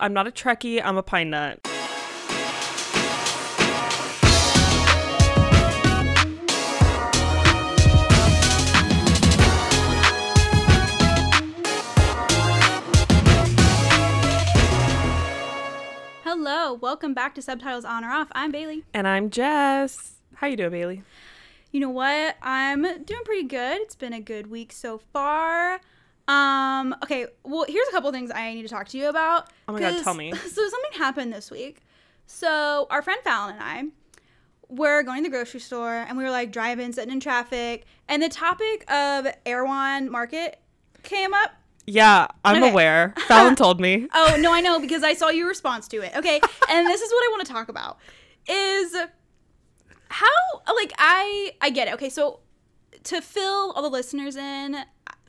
I'm not a Trekkie, I'm a pine nut. Hello, welcome back to Subtitles On or Off. I'm Bailey. And I'm Jess. How you doing, Bailey? You know what? I'm doing pretty good. It's been a good week so far. Um, okay, well, here's a couple things I need to talk to you about. Oh my god, tell me. So something happened this week. So our friend Fallon and I were going to the grocery store and we were like driving, sitting in traffic, and the topic of Erewhon Market came up. Yeah, I'm Okay. aware. Fallon told me. Oh no, I know because I saw your response to it. Okay, and this is what I want to talk about is how like I I get it. Okay, so to fill all the listeners in,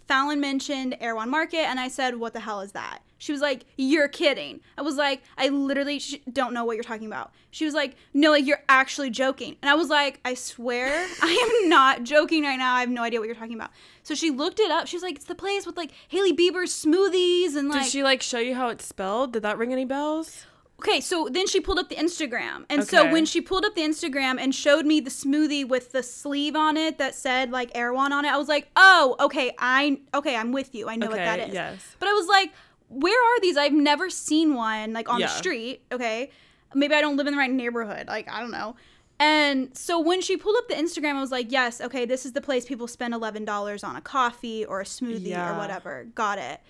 Fallon mentioned Erewhon Market, and I said, "What the hell is that?" She was like, "You're kidding." I was like, "I literally sh- don't know what you're talking about." She was like, "No, like you're actually joking," and I was like, "I swear, I am not joking right now. I have no idea what you're talking about." So she looked it up. She was like, "It's the place with like Hailey Bieber smoothies and like." Did she like show you how it's spelled? Did that ring any bells? Okay, so then she pulled up the Instagram. And so when she pulled up the Instagram and showed me the smoothie with the sleeve on it that said like Erewhon on it, I was like, "Oh, okay, I okay, I'm with you. I know what that is." Yes. But I was like, "Where are these? I've never seen one like on Yeah. the street." Okay? Maybe I don't live in the right neighborhood. Like, I don't know. And so when she pulled up the Instagram, I was like, "Yes, okay, this is the place people spend $11 on a coffee or a smoothie or whatever." Got it.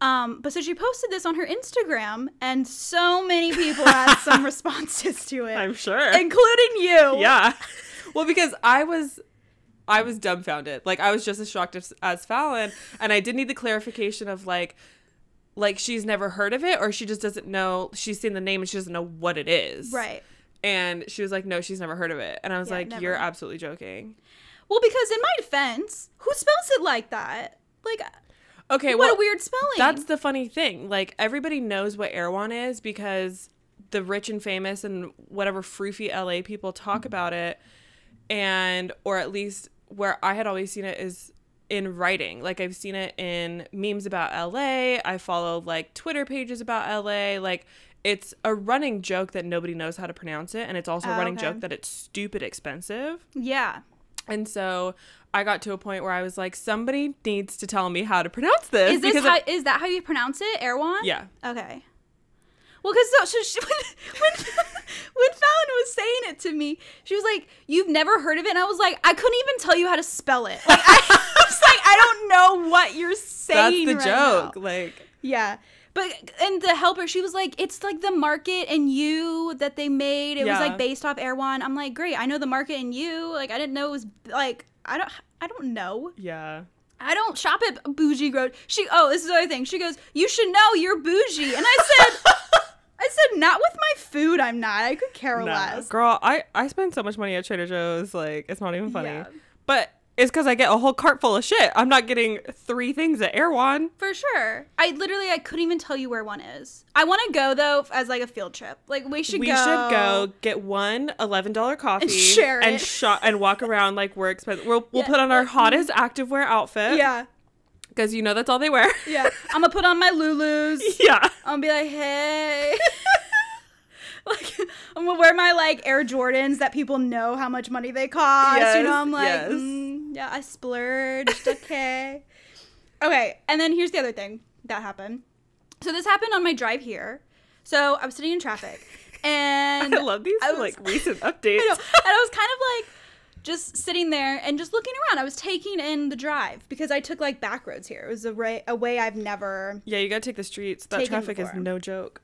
Um, but so she posted this on her Instagram, and so many people had some responses to it, I'm sure. including you. yeah. Well, because I was I was dumbfounded. Like I was just as shocked as, as Fallon, and I did need the clarification of like like she's never heard of it or she just doesn't know she's seen the name and she doesn't know what it is. Right. And she was like, No, she's never heard of it. And I was Yeah, like, never. You're absolutely joking. Well, because in my defense, who spells it like that? Like, Okay, what well a weird spelling. That's the funny thing. Like everybody knows what Erewhon is because the rich and famous and whatever froofy LA people talk mm-hmm. about it, and or at least where I had always seen it is in writing. Like I've seen it in memes about LA. I follow like Twitter pages about LA. Like it's a running joke that nobody knows how to pronounce it, and it's also a Oh, running okay. joke that it's stupid expensive. yeah. And so I got to a point where I was like, somebody needs to tell me how to pronounce this. Is this because how, is that how you pronounce it, Erewhon? yeah. Okay. Well, because so, so she, when, when when Fallon was saying it to me, she was like, "You've never heard of it," and I was like, "I couldn't even tell you how to spell it." Like, I was like, "I don't know what you're saying." That's the right joke. now." Like, Yeah. But and the helper, she was like, "It's like the market and you that they made. It was like based off Erewhon." I'm like, "Great, I know the market and you. Like, I didn't know it was like I don't I don't know." yeah. I don't shop at Bougie Road. She oh, this is the other thing. She goes, You should know you're bougie. And I said I said, Not with my food, I'm not. I could care Nah. less. Girl, I, I spend so much money at Trader Joe's. Like, it's not even funny. Yeah. But it's because I get a whole cart full of shit. I'm not getting three things at Erewhon. For sure. I literally I couldn't even tell you where one is. I wanna go though as like a field trip. Like we should we go. should go get one $11 coffee share and it. shop and walk around like we're expensive. We'll, we'll Yeah. put on our hottest activewear outfit. Yeah. Because you know that's all they wear. Yeah. I'm gonna put on my Lulus. yeah. I'm gonna be like, hey. like I'm gonna wear my like Air Jordans that people know how much money they cost. you Yes, know, I'm like, yes. mm, yeah, I splurged. Okay. okay, and then here's the other thing that happened. So this happened on my drive here. So I was sitting in traffic, and I love these I was- like recent updates. I know. And I was kind of like just sitting there and just looking around. I was taking in the drive because I took like back roads here. It was a, way, a way I've never Yeah, you gotta take the streets. That traffic is no joke.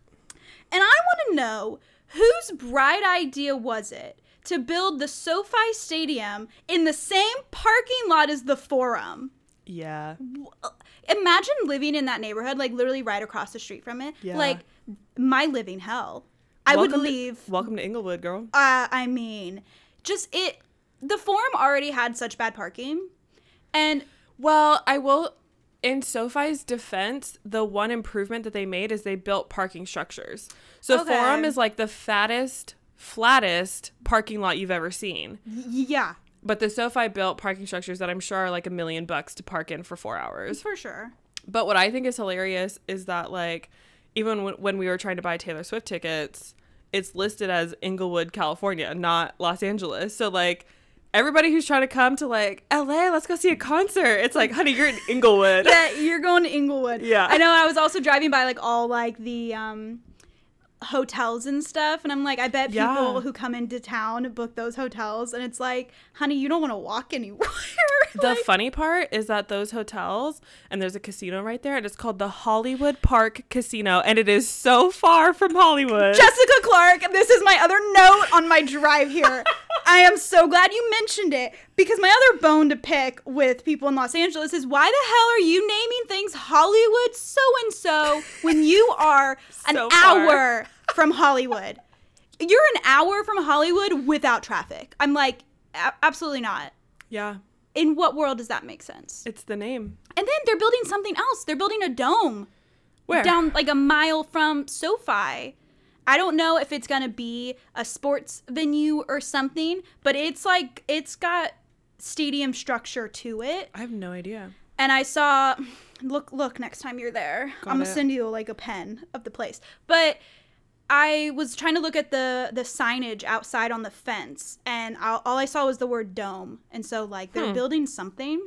And I want to know whose bright idea was it to build the SoFi Stadium in the same parking lot as the Forum? Yeah. Imagine living in that neighborhood, like literally right across the street from it. Yeah. Like my living hell. I Welcome would to- leave. welcome to Inglewood, girl. uh, I mean, just it. The Forum already had such bad parking, and Well, I will. In SoFi's defense, the one improvement that they made is they built parking structures. So Okay. Forum is like the fattest, flattest parking lot you've ever seen. y- yeah, But the SoFi built parking structures that I'm sure are like a million bucks to park in for four hours. for sure. But what I think is hilarious is that like even w- when we were trying to buy Taylor Swift tickets, it's listed as Inglewood, California, not Los Angeles. So like everybody who's trying to come to like LA, let's go see a concert. It's like, honey, you're in Inglewood. Yeah, you're going to Inglewood. Yeah. I know. I was also driving by like all like the um hotels and stuff and I'm like I bet people Yeah. who come into town book those hotels and it's like honey you don't want to walk anywhere The Like, funny part is that those hotels and there's a casino right there and it's called the Hollywood Park Casino and it is so far from Hollywood. Jessica Clark this is my other note on my drive here. I am so glad you mentioned it because my other bone to pick with people in Los Angeles is why the hell are you naming things Hollywood so and so when you are an So hour from Hollywood? You're an hour from Hollywood without traffic. I'm like a- absolutely not. Yeah, in what world does that make sense? it's the name. And then they're building something else. They're building a dome Where? down like a mile from SoFi. I don't know if it's gonna be a sports venue or something, but it's like it's got stadium structure to it. I have no idea. And I saw, look, look. Next time you're there, Got I'm gonna send you like a pen of the place. But I was trying to look at the the signage outside on the fence, and all, all I saw was the word dome. And so like they're Hmm. building something.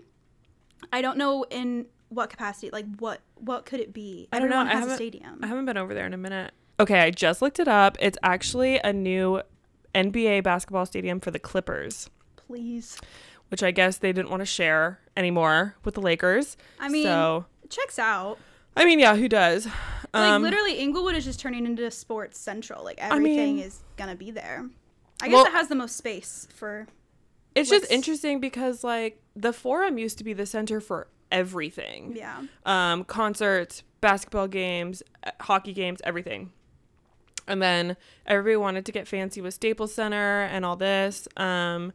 I don't know in what capacity. Like what what could it be? I don't know. I haven't- stadium. I haven't been over there in a minute. Okay, I just looked it up. It's actually a new NBA basketball stadium for the Clippers, Please. which I guess they didn't want to share anymore with the Lakers. I mean, so checks out. I mean, yeah, who does? Like Um, literally, Inglewood is just turning into Sports Central. Like mean- everything is gonna be there. I guess Well- it has the most space for. it's just interesting because like the Forum used to be the center for everything. Yeah. um, concerts, basketball games, uh, hockey games, everything. And then everybody wanted to get fancy with Staples Center and all this. Um,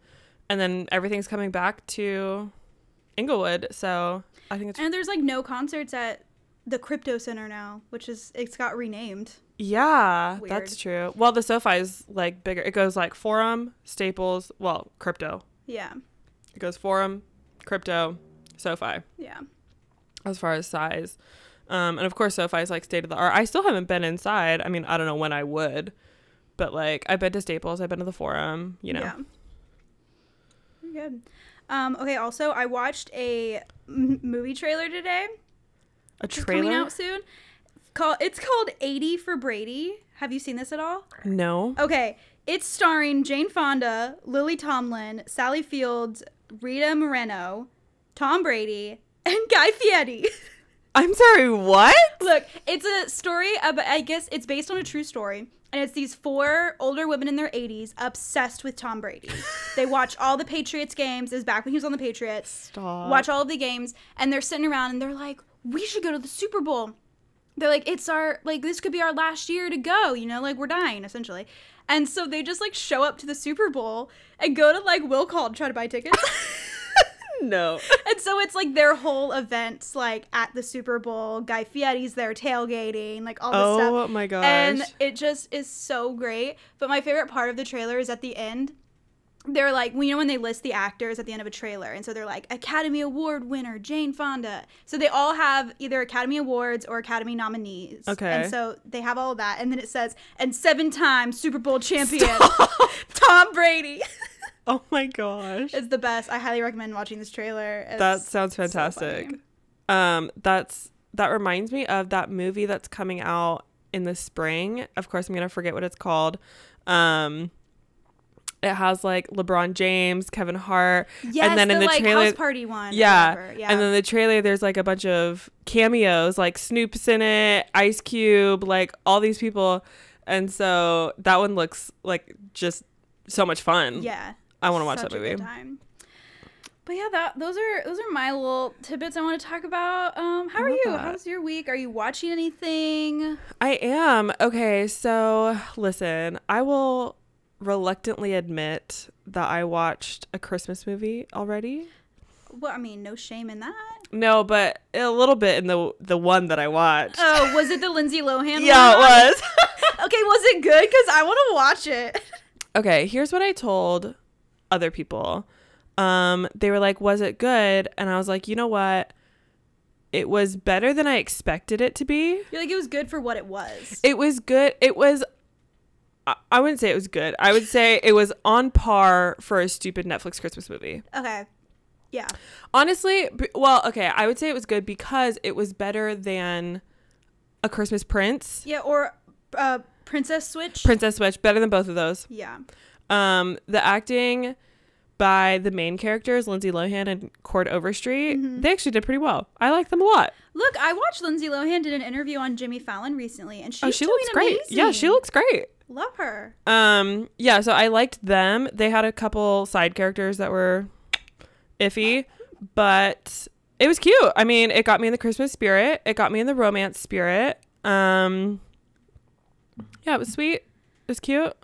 and then everything's coming back to Inglewood. So I think it's And there's like no concerts at the Crypto Center now, which is it's got renamed. yeah, Weird. that's true. Well, the SoFi is like bigger. It goes like Forum, Staples, well, crypto. Yeah. It goes Forum, crypto, SoFi. Yeah. as far as size. Um, and of course, SoFi is like state of the art. I still haven't been inside. I mean, I don't know when I would, but like I've been to Staples, I've been to the Forum. You know, Yeah. Good. Um, okay. Also, I watched a m- movie trailer today. A It's coming out soon. Call it's called 80 for Brady. Have you seen this at all? No, Okay, it's starring Jane Fonda, Lily Tomlin, Sally Fields, Rita Moreno, Tom Brady, and Guy Fieri. I'm sorry. What? Look, it's a story about, I guess it's based on a true story. And it's these four older women in their 80s obsessed with Tom Brady. they watch all the Patriots games. It was back when he was on the Patriots. Stop. Watch all of the games. And they're sitting around and they're like, we should go to the Super Bowl. They're like, it's our, like, this could be our last year to go, you know, like, we're dying, essentially. And so they just, like, show up to the Super Bowl and go to, like, Will Call to try to buy tickets. no. And so it's like their whole events, like at the Super Bowl. Guy Fieri's there tailgating, like all this oh stuff. Oh my gosh. And it just is so great. But my favorite part of the trailer is at the end. They're like, well, you know, when they list the actors at the end of a trailer, and so they're like, Academy Award winner Jane Fonda. So they all have either Academy Awards or Academy nominees. Okay. And so they have all of that, and then it says, and seven-time Super Bowl champion Tom Brady. oh my gosh. it's the best. I highly recommend watching this trailer. It's That sounds fantastic. funny. um, that's that reminds me of that movie that's coming out in the spring. Of course, I'm gonna forget what it's called. Um, it has like LeBron James, Kevin Hart, Yes, and then the, in the like trailer, house party one. yeah, yeah. and then the trailer, there's like a bunch of cameos, like Snoop's in it, Ice Cube, like all these people, and so that one looks like just so much fun. yeah, I want to watch that movie. But yeah, that those are those are my little tidbits I want to talk about. Um, how are you? that. How's your week? Are you watching anything? I am. Okay, so listen, I will reluctantly admit that I watched a Christmas movie already. Well, I mean, no shame in that. No, but a little bit in the the one that I watched. Oh, was it the Lindsay Lohan? yeah, it was. okay, was it good? Because I want to watch it. okay, here's what I told other people. Um, they were like, "Was it good?" And I was like, "You know what? it was better than I expected it to be. You're like it was good for what it was. It was good. It was. I- I wouldn't say it was good. I would say it was on par for a stupid Netflix Christmas movie. okay. Yeah. Honestly, b- well, okay, I would say it was good because it was better than a Christmas Prince, Yeah. Or uh, Princess Switch. Princess Switch, better than both of those. yeah. Um, the acting by the main characters, Lindsay Lohan and Chord Overstreet, Mm-hmm. they actually did pretty well. I like them a lot. Look, I watched Lindsay Lohan did an interview on Jimmy Fallon recently, and she's oh, she looks great. amazing. Yeah, she looks great. Love her. Um, yeah, so I liked them. They had a couple side characters that were iffy, but it was cute. I mean, it got me in the Christmas spirit. It got me in the romance spirit. Um, yeah, it was sweet. It was cute.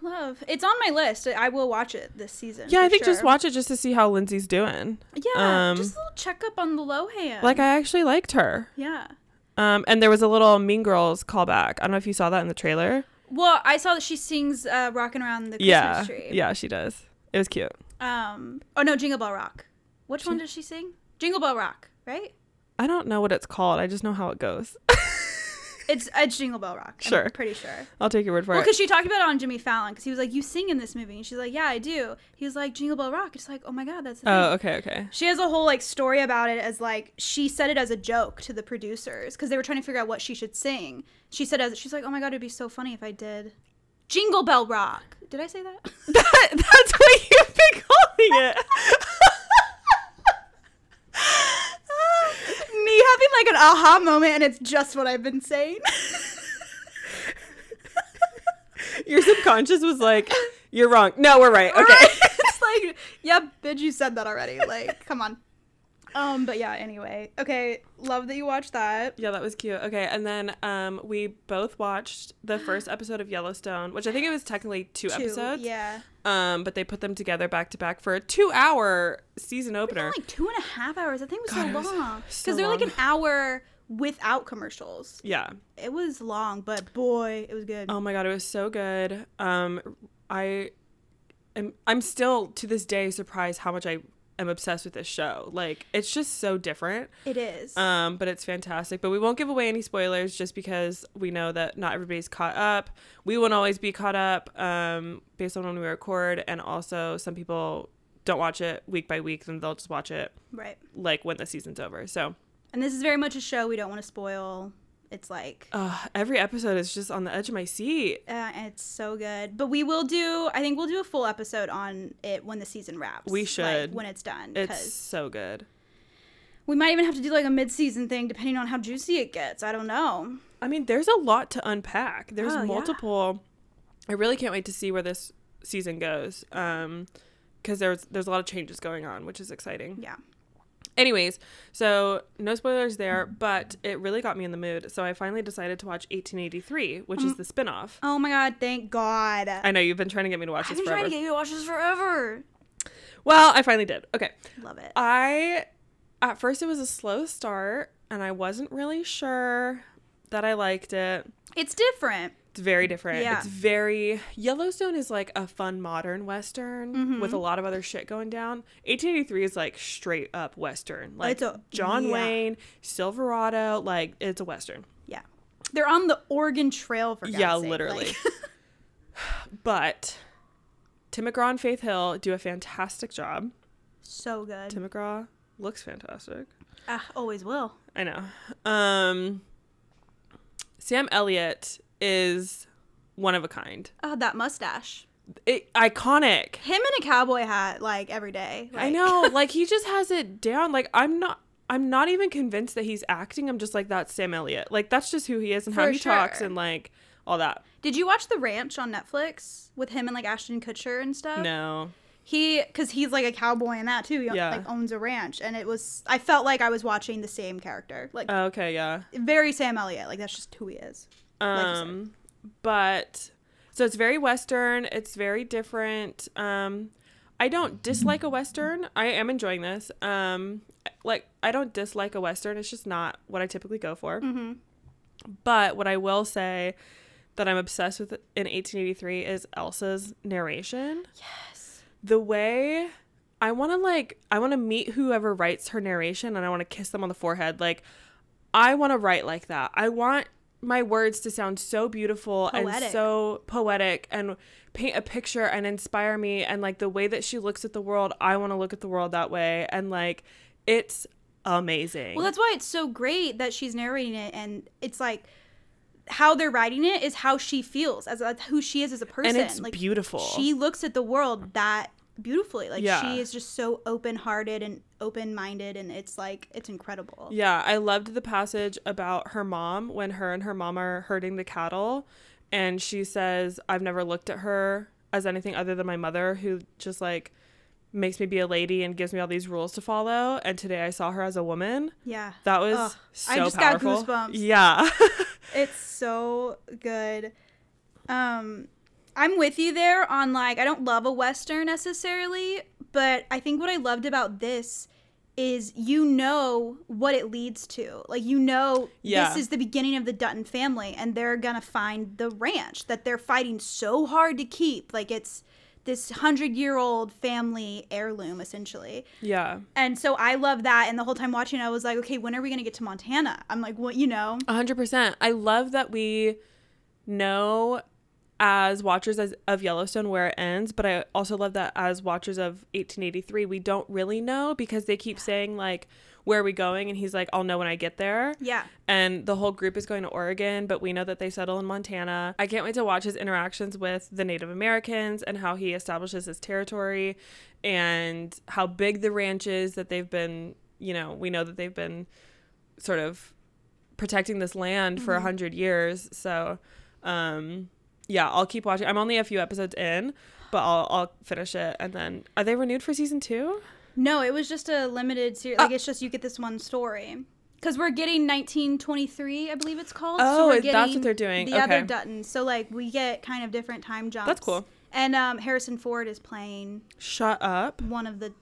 Love. It's on my list. I will watch it this season. Yeah, I think just watch it just to see how Lindsay's doing. Yeah, um, just a little checkup on the Lohan. Like, I actually liked her. yeah. Um, and there was a little Mean Girls callback. I don't know if you saw that in the trailer. Well, I saw that she sings uh, "Rocking Around the Christmas yeah, Tree." yeah, she does. It was cute. Um. Oh no, Jingle Bell Rock. Which one does she sing? Jingle Bell Rock, right? I don't know what it's called. I just know how it goes. It's it's Jingle Bell Rock. Sure. I'm pretty sure. I'll take your word for it. Well, it. because she talked about it on Jimmy Fallon, because he was like, "You sing in this movie," and she's like, "Yeah, I do." He was like, "Jingle Bell Rock." It's like, "Oh my god, that's." The Oh, thing." okay, okay. She has a whole like story about it as like she said it as a joke to the producers because they were trying to figure out what she should sing. She said as she's like, "Oh my god, it'd be so funny if I did Jingle Bell Rock." Did I say that? That, that's what you've been calling it. Me having like an aha moment, and it's just what I've been saying. Your subconscious was like, "You're wrong." No, we're right. Okay. it's like, yeah, bitch, you said that already. Like, come on. Um, but yeah, anyway. Okay, love that you watched that. Yeah, that was cute. Okay, and then um, we both watched the first episode of Yellowstone, which I think it was technically two, Two, episodes. Yeah. Um, but they put them together back to back for a two-hour season It was opener. like two and a half hours. I think it was God, it so long. Because so they're like an hour without commercials. yeah. It was long, but boy, it was good. Oh my god, it was so good. Um, I am. I'm still to this day surprised how much I am obsessed with this show. Like, it's just so different. it is. Um, but it's fantastic. But we won't give away any spoilers just because we know that not everybody's caught up. We won't always be caught up um, based on when we record, and also some people don't watch it week by week, then they'll just watch it right. like when the season's over. So And this is very much a show we don't want to spoil. It's like uh, every episode is just on the edge of my seat. uh, it's so good. But we will do I think we'll do a full episode on it when the season wraps. We like, should. when it's done It's so good. we might even have to do like a mid-season thing depending on how juicy it gets. I don't know. I mean, there's a lot to unpack. There's Oh, yeah. multiple. I really can't wait to see where this season goes. Um, because there's there's a lot of changes going on, which is exciting. Yeah. Anyways, so no spoilers there, but it really got me in the mood. So I finally decided to watch 1883, which Mm. is the spin-off. Oh my god, thank God. I know you've been trying to get me to watch I've this been trying to get you to watch this forever. well, I finally did. Okay. Love it. I at first it was a slow start and I wasn't really sure that I liked it. It's different. It's very different. Yeah. It's very Yellowstone is like a fun modern western Mm-hmm. with a lot of other shit going down. 1883 is like straight up western. Like It's a- John yeah. Wayne, Silverado, like it's a western. Yeah. They're on the Oregon Trail for God's yeah, sake. literally. Like, but Tim McGraw and Faith Hill do a fantastic job. so good. Tim McGraw looks fantastic. Ah, always will. I know. Um Sam Elliott is one of a kind. Oh, that mustache. It, iconic. Him in a cowboy hat, like every day. I know. Like he just has it down. Like I'm not I'm not even convinced that he's acting. I'm just like that's Sam Elliott. Like that's just who he is and how For he talks and like all that. Did you watch The Ranch on Netflix with him and like Ashton Kutcher and stuff? No. He, because he's like a cowboy in that too. He Yeah. like owns a ranch, and it was. I felt like I was watching the same character, like Oh, okay, yeah. very Sam Elliott. Like that's just who he is. Um but so it's very western, it's very different. Um I don't dislike a western. I am enjoying this. Um like I don't dislike a western. It's just not what I typically go for. Mm-hmm. But what I will say that I'm obsessed with in 1883 is Elsa's narration. Yes. The way I want to like I want to meet whoever writes her narration and I want to kiss them on the forehead. Like I want to write like that. I want my words to sound so beautiful and so poetic and paint a picture and inspire me and like the way that she looks at the world, I want to look at the world that way and like it's amazing. Well, that's why it's so great that she's narrating it, and it's like how they're writing it is how she feels as a, who she is as a person. and it's like beautiful. she looks at the world that beautifully. Like Yeah. she is just so open-hearted and open-minded, and it's like it's incredible. Yeah, I loved the passage about her mom when her and her mom are herding the cattle. And she says, I've never looked at her as anything other than my mother, who just like makes me be a lady and gives me all these rules to follow. And today I saw her as a woman. Yeah. That was Ugh, so I just got goosebumps. Yeah. It's so good. Um I'm with you there on like I don't love a western necessarily, but I think what I loved about this is you know what it leads to. Like you know Yeah. this is the beginning of the Dutton family and they're going to find the ranch that they're fighting so hard to keep. Like it's this 100-year-old family heirloom essentially. yeah. And so I love that and the whole time watching I was like, okay, when are we going to get to Montana? I'm like, what, you know? A hundred percent. I love that we know as watchers as, of Yellowstone where it ends, but I also love that as watchers of 1883, we don't really know because they keep saying like, "Where are we going?" And he's like, "I'll know when I get there." Yeah. And the whole group is going to Oregon, but we know that they settle in Montana. I can't wait to watch his interactions with the Native Americans and how he establishes his territory and how big the ranch is that they've been, you know, we know that they've been sort of protecting this land for a Mm-hmm. hundred years. So, um, yeah, I'll keep watching. I'm only a few episodes in, but I'll I'll finish it. And then, are they renewed for season two? No, it was just a limited series. Ah. Like it's just you get this one story. Because we're getting 1923, I believe it's called. Oh, we're that's what they're doing. The other Okay. Duttons. So like we get kind of different time jumps. That's cool. And um, Harrison Ford is playing Shut up. one of the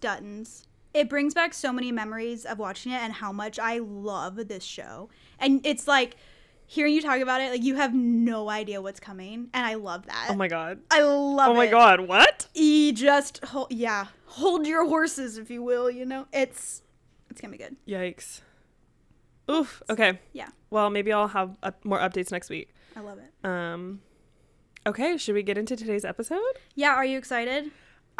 Duttons. It brings back so many memories of watching it and how much I love this show. And it's like hearing you talk about it, like you have no idea what's coming, and I love that. Oh my god. I love it. Oh my god. What? you just hold, yeah hold your horses if you will you know it's it's gonna be good Yikes. Oof. Okay. yeah Well, maybe I'll have uh, more updates next week. i love it Um. Okay. Should we get into today's episode? yeah are you excited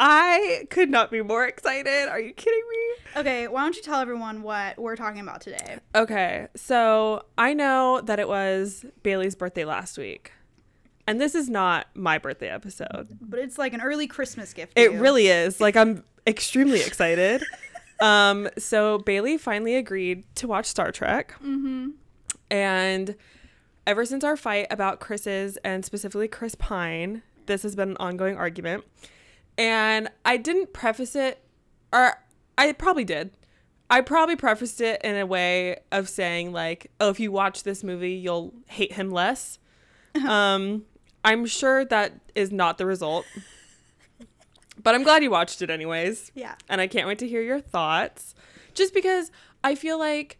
I could not be more excited. Are you kidding me? okay why don't you tell everyone what we're talking about today Okay, so I know that it was Bailey's birthday last week. And this is not my birthday episode. but it's like an early christmas gift It you. really is. Like I'm extremely excited. um so Bailey finally agreed to watch Star Trek. mm-hmm And ever since our fight about Chris's and specifically Chris Pine, this has been an ongoing argument. And I didn't preface it, or I probably did. I probably prefaced it in a way of saying, like, oh, if you watch this movie, you'll hate him less. um, I'm sure that is not the result. But I'm glad you watched it anyways yeah and I can't wait to hear your thoughts. Just because I feel like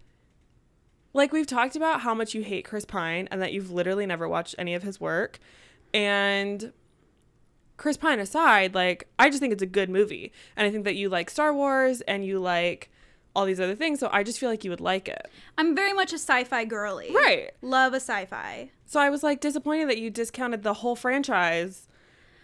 like we've talked about how much you hate Chris Pine and that you've literally never watched any of his work. And Chris Pine aside, like I just think it's a good movie. And I think that you like Star Wars and you like all these other things, so I just feel like you would like it. i'm very much a sci-fi girly Right. love a sci-fi So I was like disappointed that you discounted the whole franchise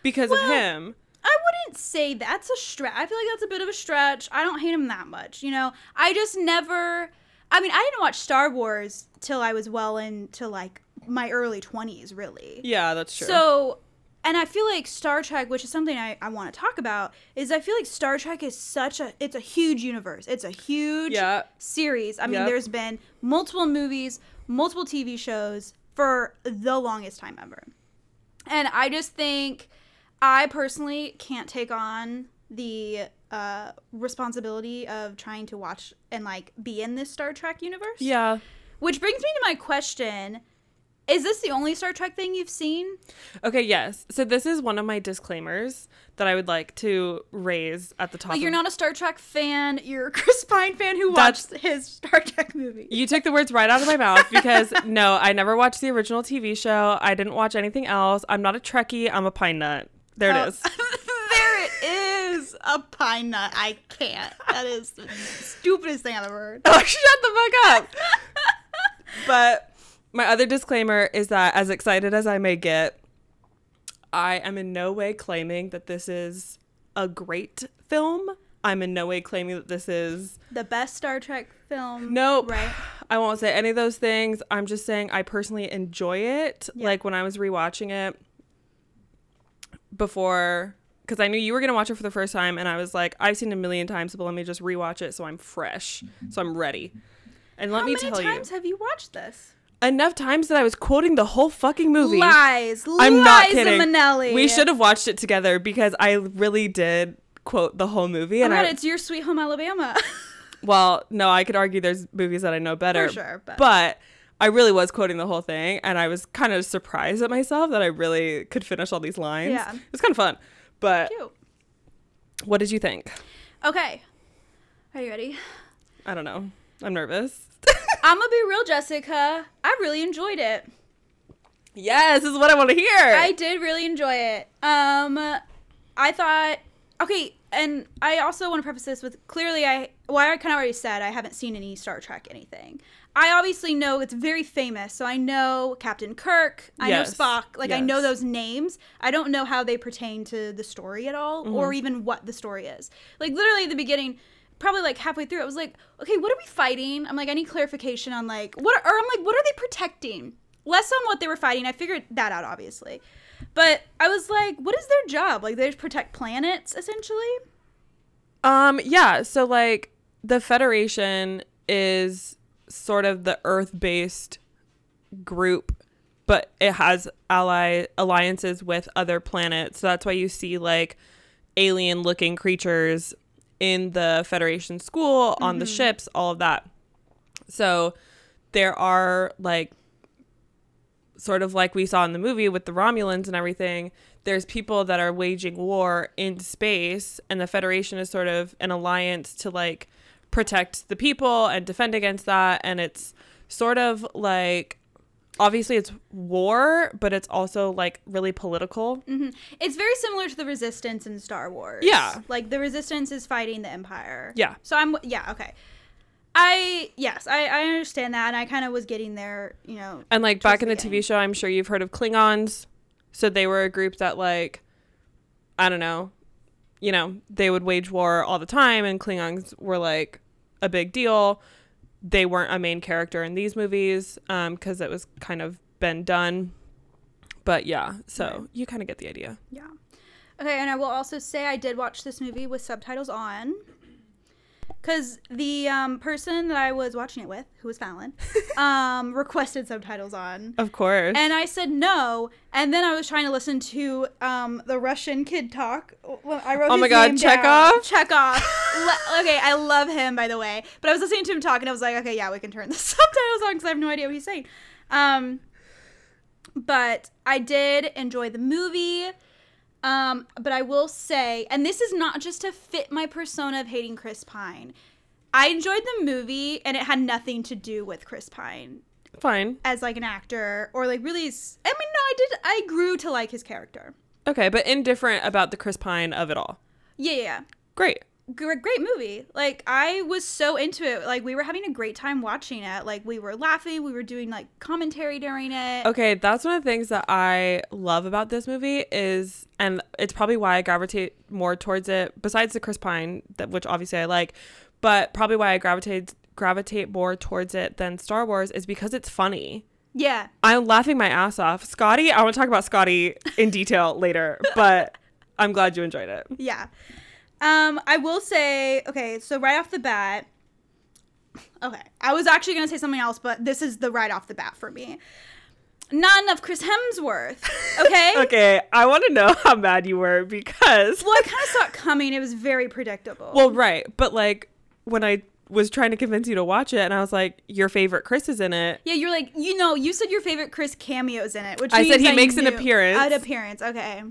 because of him. I wouldn't say that's a stretch. I feel like that's a bit of a stretch. I don't hate him that much, you know. I just never. I mean, I didn't watch Star Wars till I was well into like my early twenties, really. Yeah, that's true. So, and I feel like Star Trek, which is something I, I want to talk about, is I feel like Star Trek is such a it's a huge universe. It's a huge yeah. series. I mean, Yep. there's been multiple movies, multiple TV shows for the longest time ever. And I just think I personally can't take on the uh, responsibility of trying to watch and like be in this Star Trek universe. Yeah. Which brings me to my question. Is this the only Star Trek thing you've seen? Okay, yes. So this is one of my disclaimers that I would like to raise at the top. Like you're not a Star Trek fan, you're a Chris Pine fan who watched his Star Trek movie. You took the words right out of my mouth because no, I never watched the original TV show. I didn't watch anything else. I'm not a Trekkie. I'm a pine nut. There it Oh, is. there it is. a pine nut. I can't. That is the stupidest thing I've ever heard. Oh, shut the fuck up. but my other disclaimer is that as excited as I may get, I am in no way claiming that this is a great film. I'm in no way claiming that this is The best Star Trek film. Nope. Right. I won't say any of those things. I'm just saying I personally enjoy it. Yeah. Like when I was rewatching it before, because I knew you were going to watch it for the first time, and I was like, I've seen it a million times, but let me just rewatch it so I'm fresh, so I'm ready. And let How me many tell times have you watched this? Enough times that I was quoting the whole fucking movie. Lies. I'm not Liza kidding. Minnelli. We should have watched it together because I really did quote the whole movie. Oh And I, it's your Sweet Home Alabama. Well, no, I could argue there's movies that I know better. For sure, but- but I really was quoting the whole thing, and I was kind of surprised at myself that I really could finish all these lines. Yeah. It was kind of fun. But Cute. what did you think? Okay. Are you ready? I don't know. I'm nervous. I'm gonna be real, Jessica. I really enjoyed it. yes, this is what I want to hear. I did really enjoy it. Um, I thought okay, and I also want to preface this with clearly I well I kind of already said I haven't seen any Star Trek anything. I obviously know it's very famous, so I know Captain Kirk, I Yes. know Spock, like I know those names. I don't know how they pertain to the story at all, or even what the story is. Like literally at the beginning, probably like halfway through, I was like, okay, what are we fighting? I'm like, I need clarification on like what, are, or I'm like, what are they protecting? Less on what they were fighting. I figured that out obviously, but I was like, what is their job? Like they protect planets essentially. Um, yeah, so like the Federation is sort of the Earth-based group, but it has ally alliances with other planets. So that's why you see like alien-looking creatures in the Federation school, on the mm-hmm. ships, all of that. So there are like sort of like we saw in the movie with the Romulans and everything, there's people that are waging war in space, and the Federation is sort of an alliance to like protect the people and defend against that. And it's sort of like obviously it's war, but it's also like really political. hmm It's very similar to the Resistance in Star Wars. Yeah. like the Resistance is fighting the Empire. Yeah. So I'm yeah okay. I yes I I understand that and I kind of was getting there you know And like back in the TV show, I'm sure you've heard of Klingons. So they were a group that like I don't know, you know, they would wage war all the time and Klingons were like a big deal. They weren't a main character in these movies um cuz it was kind of been done. But yeah, so Right. you kind of get the idea. yeah. Okay, and I will also say I did watch this movie with subtitles on. Cause the um, person that I was watching it with, who was Fallon, um, requested subtitles on. Of course. And I said no, and then I was trying to listen to um, the Russian kid talk. Well, I wrote Oh his my God. Chekov? Chekov. Le- okay, I love him by the way, but I was listening to him talk, and I was like, okay, yeah, we can turn the subtitles on because I have no idea what he's saying. Um, but I did enjoy the movie. Um, but I will say, and this is not just to fit my persona of hating Chris Pine. I enjoyed the movie, and it had nothing to do with Chris Pine Fine. as like an actor or like really s- I mean no I did I grew to like his character. Okay, but indifferent about the Chris Pine of it all. Yeah, yeah. yeah. Great. Gr- Great movie. Like I was so into it. Like we were having a great time watching it. Like we were laughing, we were doing like commentary during it. Okay, that's one of the things that I love about this movie is, and it's probably why I gravitate more towards it. Besides the Chris Pine, that which obviously I like, but probably why I gravitate gravitate more towards it than Star Wars is because it's funny. Yeah. I'm laughing my ass off. Scotty, I want to talk about Scotty in detail later, but I'm glad you enjoyed it. Yeah. Um I will say okay, so right off the bat Okay. I was actually going to say something else, but this is the right off the bat for me. Not enough Chris Hemsworth. Okay? Okay, I want to know how mad you were because Well, I kind of saw it coming. It was very predictable. Well, right, but like when I was trying to convince you to watch it, and I was like, "Your favorite Chris is in it." Yeah, you're like, you know, you said your favorite Chris cameos in it, which I said he makes an appearance. An appearance, okay.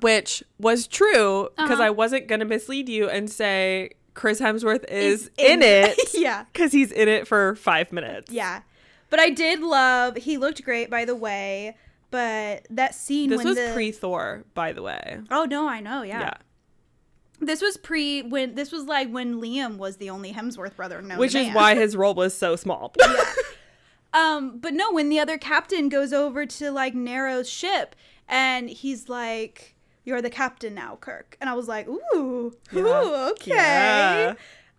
Which was true because Uh-huh. I wasn't gonna mislead you and say Chris Hemsworth is, Is in, in- it. Yeah. because he's in it for five minutes. Yeah, but I did love. He looked great, by the way. But that scene this when was the pre Thor, by the way. oh no, I know, yeah. Yeah. this was pre when this was like when Liam was the only Hemsworth brother known Which to is man. why his role was so small. Um, but no, when the other captain goes over to like Nero's ship and he's like, "You're the captain now, Kirk," and I was like, "Ooh, Yeah. ooh, okay." Yeah.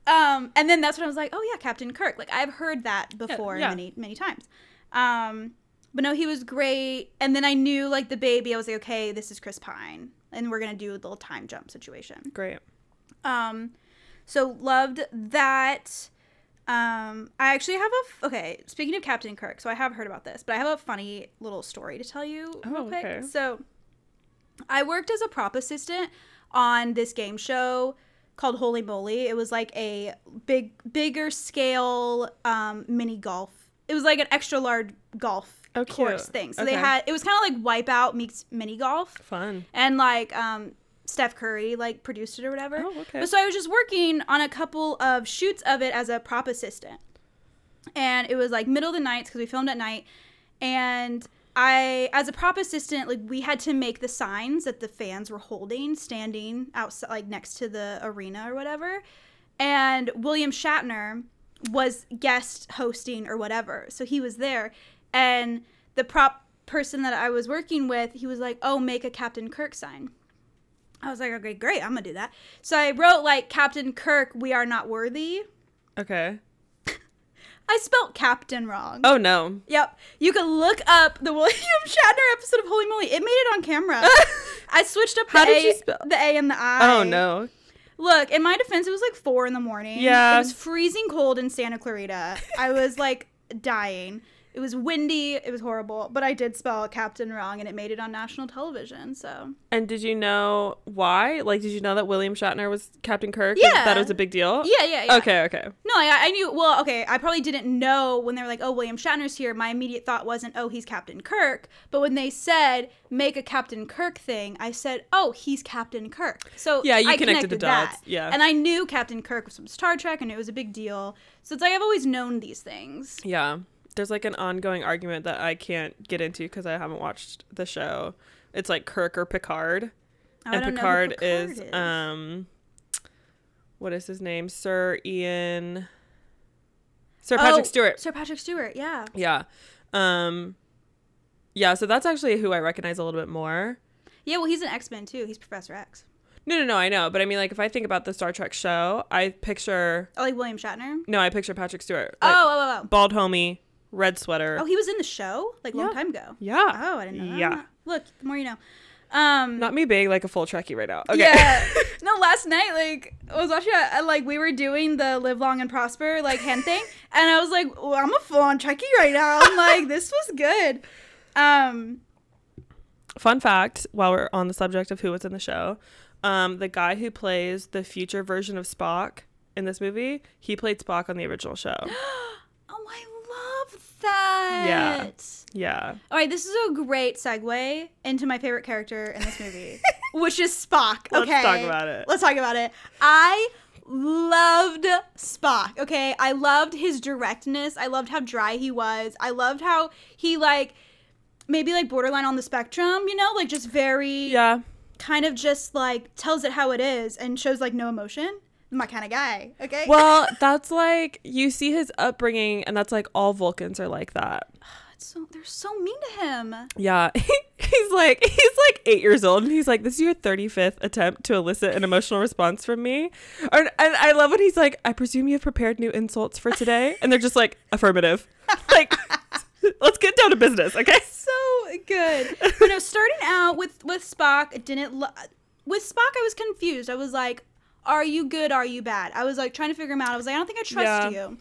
Um, and then that's when I was like, "Oh yeah, Captain Kirk." Like I've heard that before yeah. many many times. Um, but no, he was great. And then I knew like the baby. I was like, "Okay, this is Chris Pine, and we're gonna do a little time jump situation." Great. Um, so loved that. Um, I actually have a f- okay. Speaking of Captain Kirk, so I have heard about this, but I have a funny little story to tell you real Oh, quick. okay. So, I worked as a prop assistant on this game show called Holy Moly. It was like a big, bigger scale um, mini golf. It was like an extra large golf Oh, course thing. So they had it was kind of like Wipeout meets mini golf Fun. and like um Steph Curry like produced it or whatever. Oh, okay. But so I was just working on a couple of shoots of it as a prop assistant. And it was like middle of the night because we filmed at night and I as a prop assistant like we had to make the signs that the fans were holding standing outside like next to the arena or whatever. And William Shatner was guest hosting or whatever. So he was there and the prop person that I was working with, he was like, "Oh, make a Captain Kirk sign." I was like, "Okay, great. I'm to do that." So I wrote like Captain Kirk, we are not worthy. Okay. I spelt captain wrong. Oh no. Yep. You can look up the William Shatner episode of Holy Moly. It made it on camera. I switched up the How did A, you spell- the A and the I. Oh no. Look, in my defense, it was like four in the morning. Yeah. It was freezing cold in Santa Clarita. I was like dying. It was windy. It was horrible. But I did spell captain wrong and it made it on national television. So And did you know why? Like, did you know that William Shatner was Captain Kirk? Yeah. That was a big deal. yeah, yeah, yeah. Okay. Okay. No, I, I knew. Well, okay, I probably didn't know when they were like, "Oh, William Shatner's here." My immediate thought wasn't, "Oh, he's Captain Kirk." But when they said make a Captain Kirk thing, I said, "Oh, he's Captain Kirk." So Yeah, you I connected the dots, that. yeah. and I knew Captain Kirk was from Star Trek, and it was a big deal. So it's like I've always known these things. Yeah. There's like an ongoing argument that I can't get into because I haven't watched the show. It's like Kirk or Picard. I and don't know who Picard, Picard is, um what is his name? Sir Ian Sir Patrick Oh, Stewart. Sir Patrick Stewart. Yeah. Yeah. Um yeah, so that's actually who I recognize a little bit more. Yeah. Well, he's an X Men too. He's Professor X. No, no, no, I know, but I mean like if I think about the Star Trek show, I picture Oh, like William Shatner. no, I picture Patrick Stewart. Oh, oh, oh, oh. bald homie, red sweater. Oh, he was in the show like a long time ago. yeah. Oh, I didn't know. Yeah. That. Look, the more you know. Um, Not me being like a full Trekkie right now. Okay. Yeah. no, last night, like, I was watching, uh, like, we were doing the live long and prosper, like, hand thing. And I was like, oh, I'm a full on Trekkie right now. I'm like, this was good. Um, Fun fact while we're on the subject of who was in the show, um, the guy who plays the future version of Spock in this movie, he played Spock on the original show. I love that. Yeah. Yeah. All right, this is a great segue into my favorite character in this movie, which is Spock. Okay. Let's talk about it. Let's talk about it. I loved Spock. Okay. I loved his directness. I loved how dry he was. I loved how he, like, maybe like borderline on the spectrum, you know, like just very Yeah. kind of just like tells it how it is and shows like no emotion. My kind of guy. Okay. Well, that's like you see his upbringing, and that's like all Vulcans are like that. It's so they're so mean to him. Yeah, he's like he's like eight years old, and he's like, "This is your thirty fifth attempt to elicit an emotional response from me." Or, and I love when he's like, "I presume you have prepared new insults for today," and they're just like, "Affirmative." Like, let's get down to business, okay? so good. you know, starting out with with Spock, it didn't. Lo- with Spock, I was confused. I was like, "Are you good? Are you bad?" I was like trying to figure him out. I was like, "I don't think I trust Yeah. you."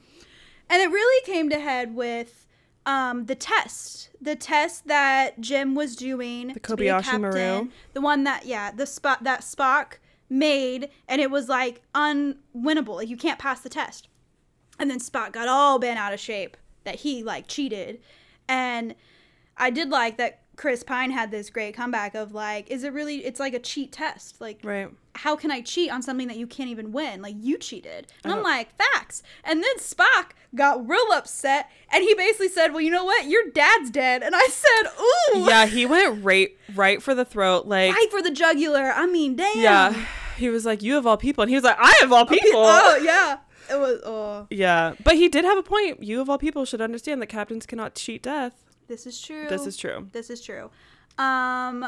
And it really came to head with um, the test, the test that Jim was doing. The Kobayashi captain. Maru. The one that yeah, the spot that Spock made, and it was like unwinnable. Like you can't pass the test. And then Spock got all bent out of shape that he like cheated. And I did like that Chris Pine had this great comeback of like, is it really it's like a cheat test. Like Right. How can I cheat on something that you can't even win? Like you cheated. And I'm Oh. like, facts. And then Spock got real upset and he basically said, Well, you know what? Your dad's dead. And I said, Ooh Yeah, he went right right for the throat, like right for the jugular. I mean, damn. yeah. he was like, "You of all people," and he was like, "I of all people." Oh yeah, it was. Oh, Yeah, but he did have a point. You of all people should understand that captains cannot cheat death. this is true. This is true. This is true. Um,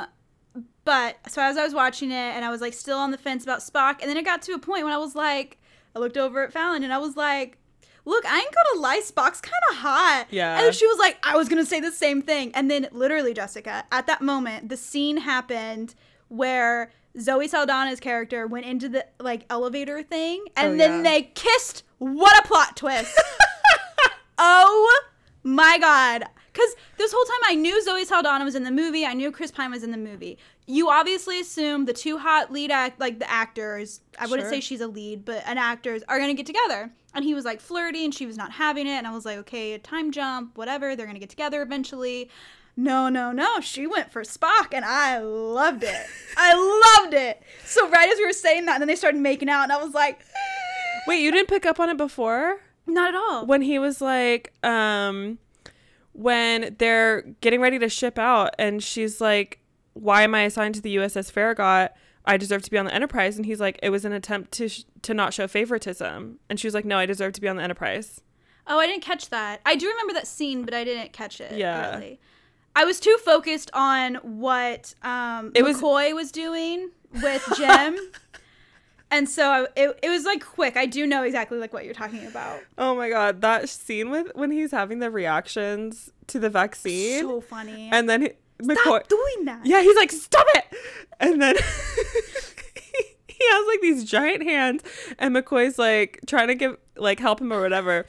but so as I was watching it, and I was like still on the fence about Spock, and then it got to a point when I was like, I looked over at Fallon, and I was like. Look, I ain't gonna lie, Spock's kind of hot. Yeah. And she was like, I was gonna say the same thing. And then, literally, Jessica, at that moment, the scene happened where Zoe Saldana's character went into the like elevator thing, and Oh, then yeah. they kissed. What a plot twist! oh my god. Because this whole time I knew Zoe Saldana was in the movie. I knew Chris Pine was in the movie. You obviously assume the two hot lead act, like the actors, I wouldn't Sure. say she's a lead, but an actors are going to get together. And he was like flirty and she was not having it. And I was like, okay, a time jump, whatever. They're going to get together eventually. No, no, no. She went for Spock and I loved it. I loved it. So, right as we were saying that, and then they started making out, and I was like, Wait, you didn't pick up on it before? not at all. when he was like um when they're getting ready to ship out and she's like why am i assigned to the uss farragut i deserve to be on the enterprise and he's like it was an attempt to sh- to not show favoritism and she was like no i deserve to be on the enterprise Oh, I didn't catch that. I do remember that scene, but I didn't catch it. Yeah. Really. I was too focused on what um, It was- McCoy was doing with Jim. and so I, it, it was like quick. I do know exactly like what you're talking about. oh my god that scene with when he's having the reactions to the vaccine So funny. and then he, McCoy Stop doing that. Yeah, he's like, stop it. And then he has like these giant hands, and McCoy's like trying to give like help him or whatever.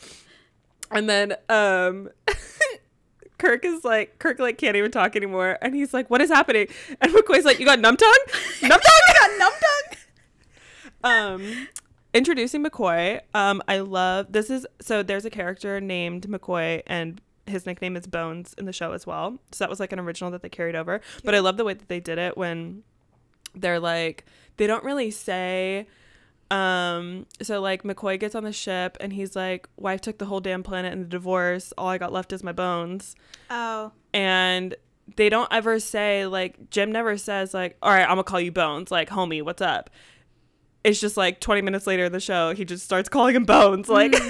And then um Kirk is like Kirk like can't even talk anymore, and he's like, "What is happening?" And McCoy's like, "You got numb tongue, numb tongue, got numb tongue. Um introducing mccoy. Um i love this is so there's a character named mccoy and his nickname is bones in the show as well. So that was like an original that they carried over. But i love the way that they did it when they're like they don't really say um so like mccoy gets on the ship and he's like wife took the whole damn planet in the divorce. All i got left is my bones. Oh. and they don't ever say like Jim never says like all right I'm gonna call you Bones. Like homie what's up it's just like 20 minutes later in the show he just starts calling him Bones like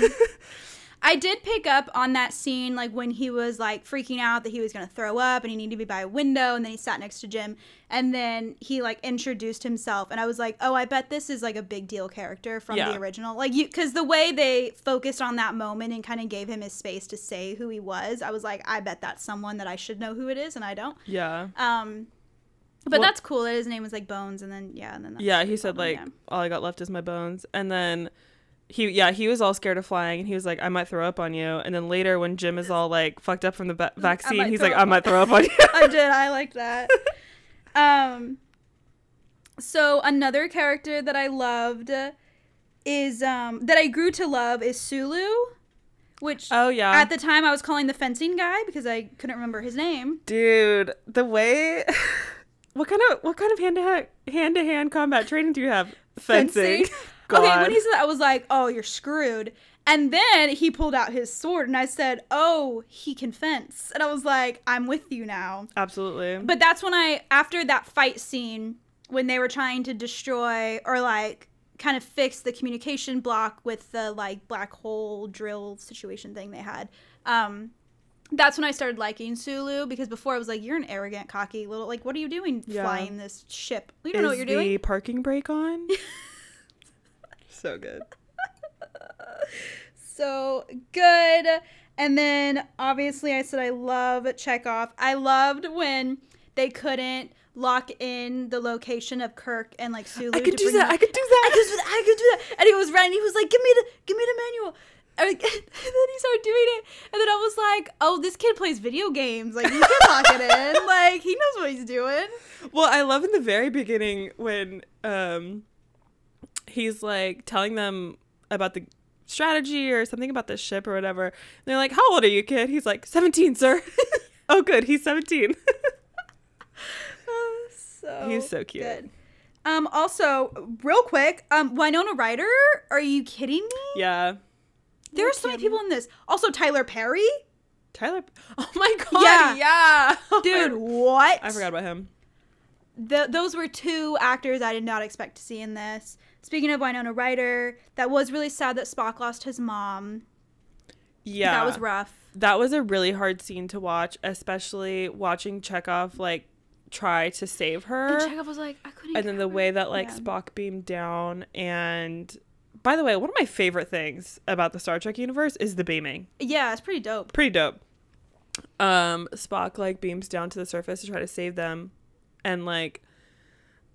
I did pick up on that scene, like when he was like freaking out that he was gonna throw up and he needed to be by a window, and then he sat next to Jim, and then he like introduced himself, and I was like, oh, I bet this is like a big deal character from Yeah. the original, like you, because the way they focused on that moment and kind of gave him his space to say who he was, I was like, I bet that's someone that I should know who it is, and I don't. yeah Um, but Well- that's cool. That his name was like Bones, and then yeah, and then that's yeah he said like yeah. all I got left is my bones and then he yeah he was all scared of flying and he was like I might throw up on you and then later when Jim is all like fucked up from the ba- vaccine he's like I might throw up on you I did. I liked that. um, so another character that I loved is um that I grew to love is Sulu, which oh yeah at the time I was calling the fencing guy because I couldn't remember his name. dude the way what kind of what kind of hand to hand hand to hand combat training do you have fencing, Okay, God. when he said that, I was like, "Oh, you're screwed." And then he pulled out his sword, and I said, "Oh, he can fence." And I was like, "I'm with you now." absolutely But that's when I, after that fight scene, when they were trying to destroy or like kind of fix the communication block with the like black hole drill situation thing they had, um, that's when I started liking Sulu because before I was like, "You're an arrogant, cocky little like, what are you doing Yeah. flying this ship? You don't know what you're the doing." parking brake on so good So good. And then obviously I said I love Chekov. I loved when they couldn't lock in the location of Kirk and like Sulu. I could do that I could do I that could do that. I could do that. And he was running. He was like, "Give me the, give me the manual." And then he started doing it, and then I was like, "Oh, this kid plays video games. Like, you can lock it in. Like, he knows what he's doing." Well, I love in the very beginning when um he's like telling them about the strategy or something about the ship or whatever. And they're like, "How old are you, kid?" He's like, "17, sir." oh, good. He's 17. So He's so cute. Good. Um. Also, real quick, um, Winona Ryder. Are you kidding me? yeah. There are so many people in this. Also, Tyler Perry. Tyler Oh my god. Yeah. Yeah. Dude, what? I forgot about him. th- those were two actors I did not expect to see in this. Speaking of Winona Ryder, that was really sad that Spock lost his mom. Yeah. That was rough. That was a really hard scene to watch, especially watching Chekov like try to save her. And Chekov was like, I couldn't. and then the grab way that like Yeah. Spock beamed down and by the way, one of my favorite things about the Star Trek universe is the beaming. Yeah, it's pretty dope. Pretty dope. Um Spock like beams down to the surface to try to save them and like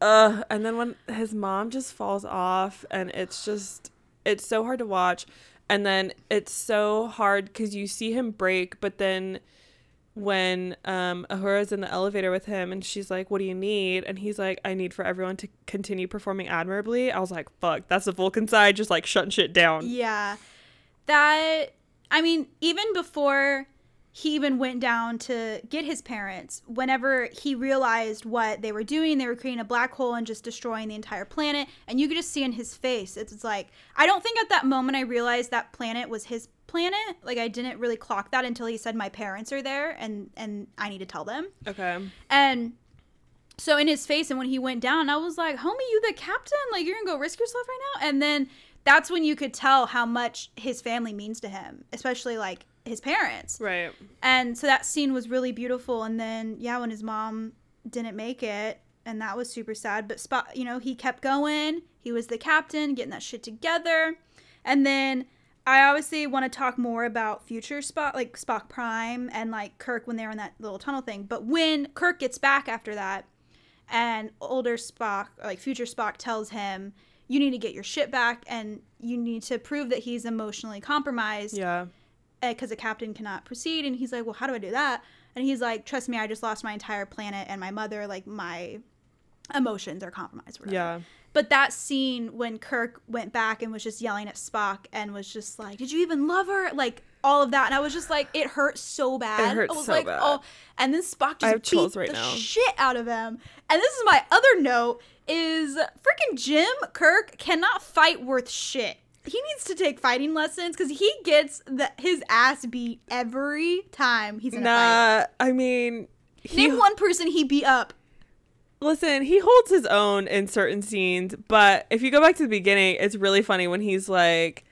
uh and then when his mom just falls off and it's just it's so hard to watch and then it's so hard cuz you see him break but then when um Uhura's in the elevator with him and she's like, What do you need? And he's like, I need for everyone to continue performing admirably. I was like, fuck, that's the Vulcan side just like shutting shit down. Yeah. That I mean, even before he even went down to get his parents, whenever he realized what they were doing, they were creating a black hole and just destroying the entire planet, and you could just see in his face, it's, like I don't think at that moment I realized that planet was his planet. Like I didn't really clock that until he said my parents are there and and I need to tell them. Okay. And so in his face, and when he went down, I was like, "Homie, you the captain? Like you're gonna go risk yourself right now?" And then that's when you could tell how much his family means to him, especially like his parents. Right. And so that scene was really beautiful. And then yeah, when his mom didn't make it, and that was super sad. But Spock, you know, he kept going. He was the captain, getting that shit together. And then I obviously want to talk more about future Spock, like Spock Prime and like Kirk when they were in that little tunnel thing. But when Kirk gets back after that, and older Spock, like future Spock, tells him, "You need to get your shit back, and you need to prove that he's emotionally compromised." Yeah. Eh, because a captain cannot proceed. And he's like, well, how do I do that? And he's like, trust me, I just lost my entire planet and my mother, like my emotions are compromised. Whatever. Yeah. But that scene when Kirk went back and was just yelling at Spock and was just like, did you even love her? Like all of that. And I was just like, it hurt so bad. It hurts I was so like, bad. oh, and then Spock just beat right the now. shit out of him. And this is my other note is freaking Jim Kirk cannot fight worth shit. He needs to take fighting lessons because he gets the, his ass beat every time he's in a fight. Nah, I mean, he Name one person he beat up. listen. He holds his own in certain scenes, but if you go back to the beginning, it's really funny when he's like,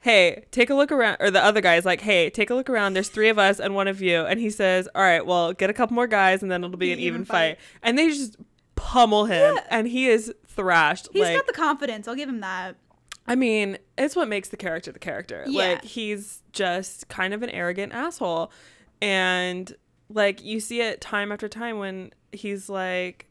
"Hey, take a look around," or the other guy's like, "Hey, take a look around. There's three of us and one of you," and he says, "All right, well, get a couple more guys, and then it'll be an even fight." And they just pummel him, Yeah. and he is thrashed. He's like, got the confidence. I'll give him that. I mean, it's what makes the character the character. Yeah. Like he's just kind of an arrogant asshole. And like you see it time after time when he's like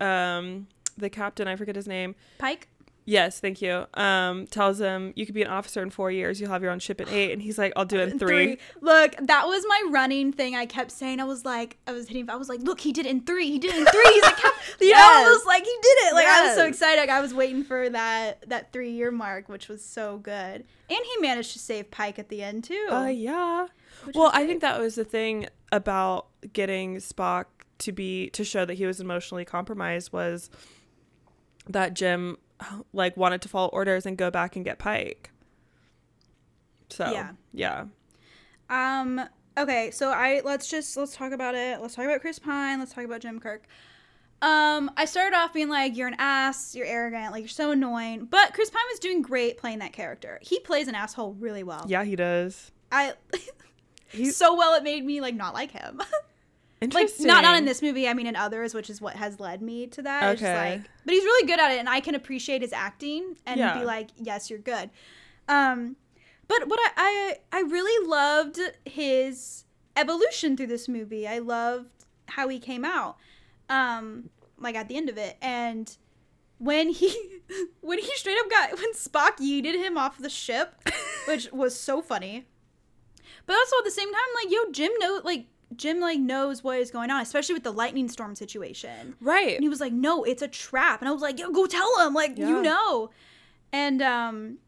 um the captain, I forget his name. Pike. Yes, thank you. Um tells him you could be an officer in 4 years, you'll have your own ship in 8 and he's like I'll do it in 3. Look, that was my running thing. I kept saying, I was like, I was hitting, I was like, look, he did it in three. He did it in three. He's like, Cap- you know, I was like, he did it. Like, I was so excited. Like, I was waiting for that that three year mark, which was so good. And he managed to save Pike at the end too. Uh yeah. which Well, I think that was the thing about getting Spock to be to show that he was emotionally compromised was that Jim like wanted to follow orders and go back and get Pike. So Yeah. yeah, Um. Okay, so I let's just let's talk about it. Let's talk about Chris Pine. Let's talk about Jim Kirk. Um, I started off being like, "You're an ass. You're arrogant. Like you're so annoying." But Chris Pine was doing great playing that character. He plays an asshole really well. yeah, he does. I He's so well it made me like not like him. like not not in this movie. I mean in others, which is what has led me to that. It's just Okay. like, but he's really good at it, and I can appreciate his acting and Yeah. be like, "Yes, you're good." Um, but what I, I I really loved his evolution through this movie. I loved how he came out, um, like at the end of it, and when he when he straight up got when Spock yeeted him off the ship, which was so funny. But also at the same time, like yo, Jim know like Jim like knows what is going on, especially with the lightning storm situation. right. And he was like, "No, it's a trap." And I was like, "Yo, go tell him, like Yeah. you know." And um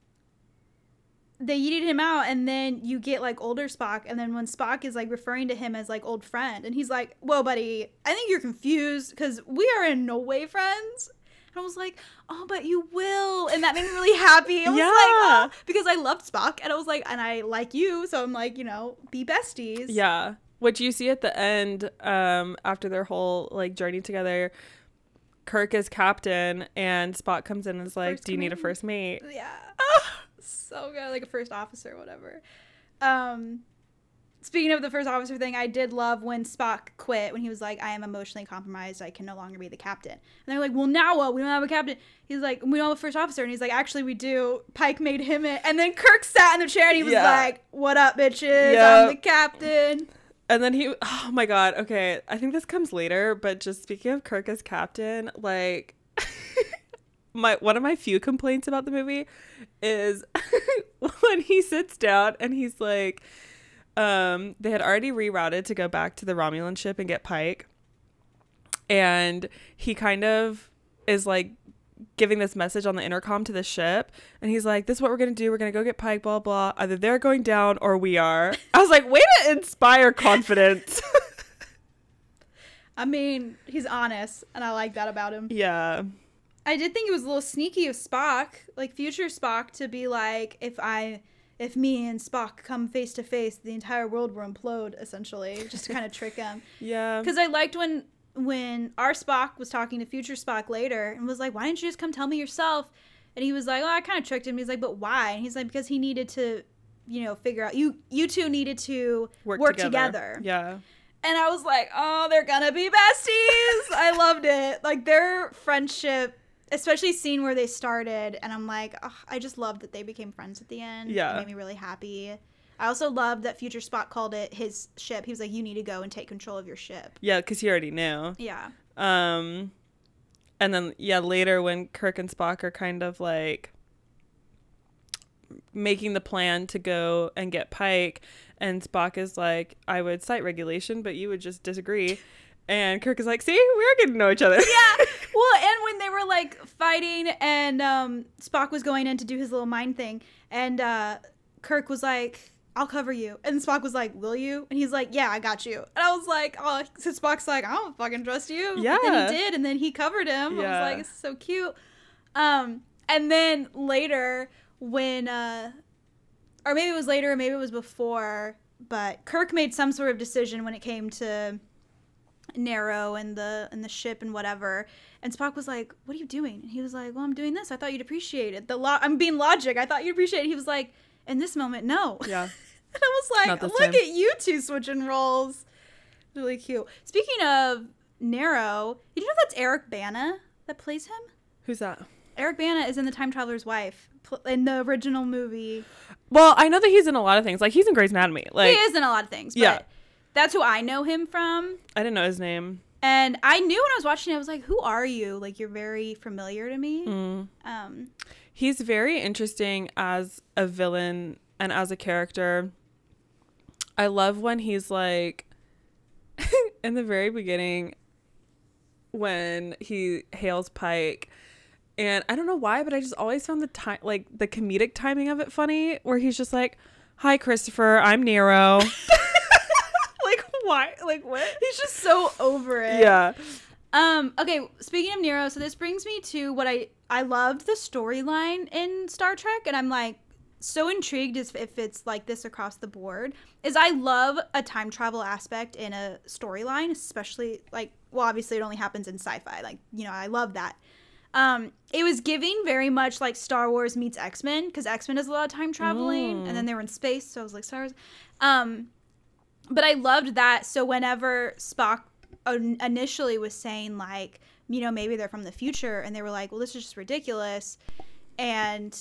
they yeeted him out and then you get like older Spock and then when Spock is like referring to him as like old friend and he's like, "Well, buddy, I think you're confused cuz we are in no way friends." And I was like, "Oh, but you will." And that made me really happy. I was like, Yeah. "Oh," because I loved Spock and I was like, "And I like you." So I'm like, you know, be besties. Yeah. What you see at the end, um, after their whole like journey together, Kirk is captain, and Spock comes in and is like, First "Do you need a first mate?" Yeah. so good. Like a first officer, whatever. Um speaking of the first officer thing, I did love when Spock quit when he was like, I am emotionally compromised, I can no longer be the captain. And they're like, Well now what? We don't have a captain. He's like, We don't have a first officer and he's like, Actually we do. Pike made him it and then Kirk sat in the chair and he was Yeah. like, What up, bitches? Yep. I'm the captain. And then he, oh my god, okay, I think this comes later, but just speaking of Kirk as captain, like, my one of my few complaints about the movie is when he sits down and he's like, um, they had already rerouted to go back to the Romulan ship and get Pike, and he kind of is like giving this message on the intercom to the ship and he's like this is what we're gonna do. We're gonna go get pike blah blah. Either they're going down or we are. I was like way to inspire confidence. I mean, he's honest and I like that about him. yeah. I did think it was a little sneaky of Spock, like future Spock, to be like, if I, if me and Spock come face to face, the entire world will implode, essentially, just to kind of trick him. yeah. Because I liked when when our Spock was talking to future Spock later and was like, why didn't you just come tell me yourself? And he was like, oh, I kind of tricked him. He's like, but why? And he's like, because he needed to, you know, figure out you you two needed to work, together. yeah And I was like, oh, they're gonna be besties. I loved it. Like their friendship, especially scene where they started, and I'm like, oh, I just loved that they became friends at the end. Yeah. It made me really happy. I also loved that Future Spock called it his ship. He was like, you need to go and take control of your ship. yeah because he already knew Yeah. um and then yeah later when kirk and spock are kind of like making the plan to go and get pike and spock is like i would cite regulation but you would just disagree and kirk is like see we're getting to know each other Yeah. Well, and when they were like fighting and um, Spock was going in to do his little mind thing, and uh, Kirk was like, I'll cover you. And Spock was like, Will you? And he's like, Yeah, I got you. And I was like, Oh, so Spock's like, I don't fucking trust you. Then Yeah. he did, and then he covered him. I Yeah. was like, It's so cute. Um, and then later, when, uh, or maybe it was later, or maybe it was before, but Kirk made some sort of decision when it came to Nero and the and the ship and whatever. And Spock was like, "What are you doing?" And he was like, "Well, I'm doing this. I thought you'd appreciate it. The lo- I'm being logic. I thought you'd appreciate it." He was like, "In this moment, no." yeah and I was like, "Look time. at you two switching roles." Really cute. Speaking of Nero, did you know that's Eric Bana that plays him? who's that Eric Bana is in The Time Traveler's Wife in the original movie. well i know that he's in a lot of things like he's in grey's anatomy like he is in a lot of things, but Yeah. that's who I know him from. i didn't know his name And I knew when I was watching it, I was like, "Who are you? Like, you're very familiar to me." Mm. Um, He's very interesting as a villain and as a character. I love when he's like in the very beginning when he hails Pike and I don't know why, but I just always found the time like the comedic timing of it funny where he's just like, "Hi Christopher, I'm Nero." like why? Like what? he's just so over it. Yeah. Um. Okay. Speaking of Nero, so this brings me to what I I loved the storyline in Star Trek, and I'm like so intrigued as if it's like this across the board. Is I love a time travel aspect in a storyline, especially like well, obviously it only happens in sci-fi. Like you know, I love that. Um, it was giving very much like Star Wars meets X Men because X Men does a lot of time traveling, and then they were in space, so I was like Star Wars. Um, but I loved that. So whenever Spock initially was saying like, you know, maybe they're from the future, and they were like, well, this is just ridiculous, and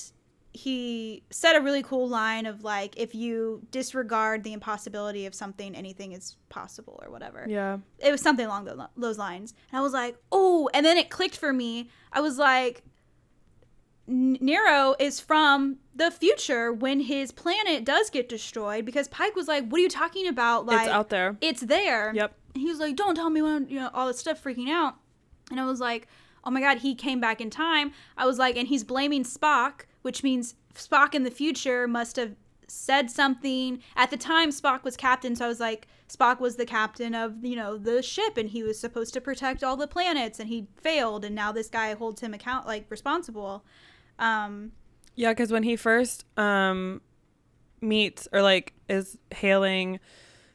he said a really cool line of like, if you disregard the impossibility of something, anything is possible or whatever Yeah. it was something along those lines. And I was like, oh, and then it clicked for me. I was like, Nero is from the future when his planet does get destroyed because Pike was like, what are you talking about? Like, it's out there. It's there. Yep. He was like, don't tell me when, you know, all this stuff freaking out. And I was like, oh my God, he came back in time. I was like, and he's blaming Spock, which means Spock in the future must have said something. At the time, Spock was captain, so I was like, Spock was the captain of, you know, the ship, and he was supposed to protect all the planets, and he failed, and now this guy holds him account, like, responsible. Um, Yeah, because when he first um meets or like is hailing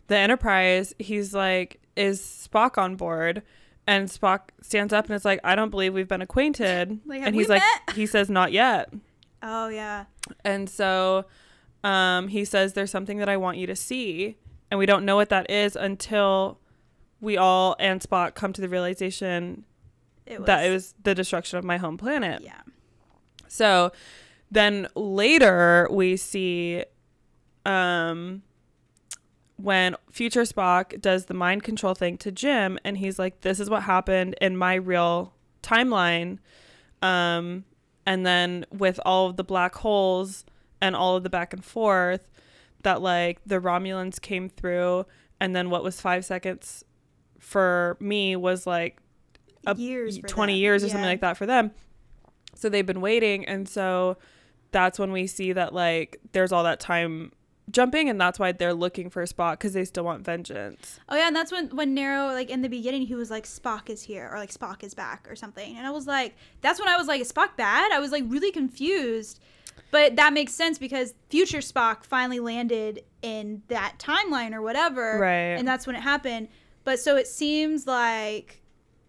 the Enterprise, he's like, "Is Spock on board?" And Spock stands up and is like, I don't believe we've been acquainted. Like, and he's like, met? he says, not yet. Oh yeah. And so um, he says, There's something that I want you to see. And we don't know what that is until we all and Spock come to the realization It was. that it was the destruction of my home planet. Yeah. So then later we see um when future Spock does the mind control thing to Jim and he's like this is what happened in my real timeline um and then with all of the black holes and all of the back and forth that like the Romulans came through and then what was 5 seconds for me was like a years. 20 them. years or something like that for them. So they've been waiting and so that's when we see that like there's all that time jumping and that's why they're looking for Spock cuz they still want vengeance. Oh yeah, and that's when when Nero like in the beginning he was like Spock is here or like Spock is back or something, and I was like, that's when I was like, is Spock bad? I was like really confused, but that makes sense because future Spock finally landed in that timeline or whatever, Right. And that's when it happened. But so it seems like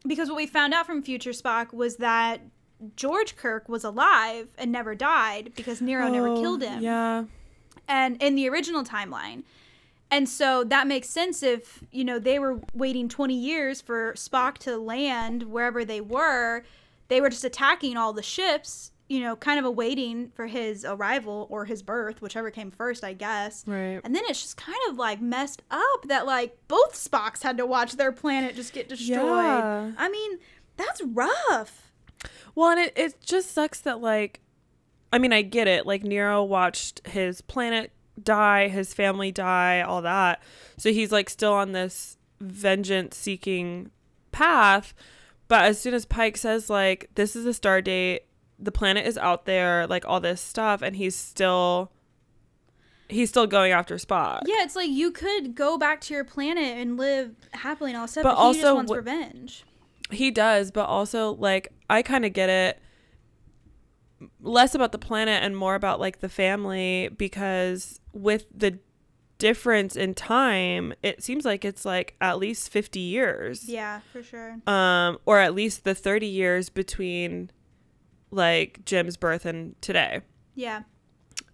because what we found out from future Spock was that George Kirk was alive and never died because Nero never Oh, killed him Yeah. And in the original timeline. And so that makes sense if, you know, they were waiting 20 years for Spock to land wherever they were. They were just attacking all the ships, you know, kind of awaiting for his arrival or his birth, whichever came first, I guess. Right. And then it's just kind of like messed up that like both Spocks had to watch their planet just get destroyed. Yeah. I mean, that's rough. Well, and it, it just sucks that like I mean, I get it. Like Nero watched his planet die, his family die, all that. So he's like still on this vengeance seeking path. But as soon as Pike says like this is a star date, the planet is out there, like all this stuff, and he's still he's still going after Spock. Yeah, it's like you could go back to your planet and live happily and all stuff, But but, he just also wants wh- revenge. He does, but also like I kind of get it less about the planet and more about like the family because with the difference in time, it seems like it's like at least 50 years. Yeah, for sure. Um or at least the 30 years between like Jim's birth and today. Yeah.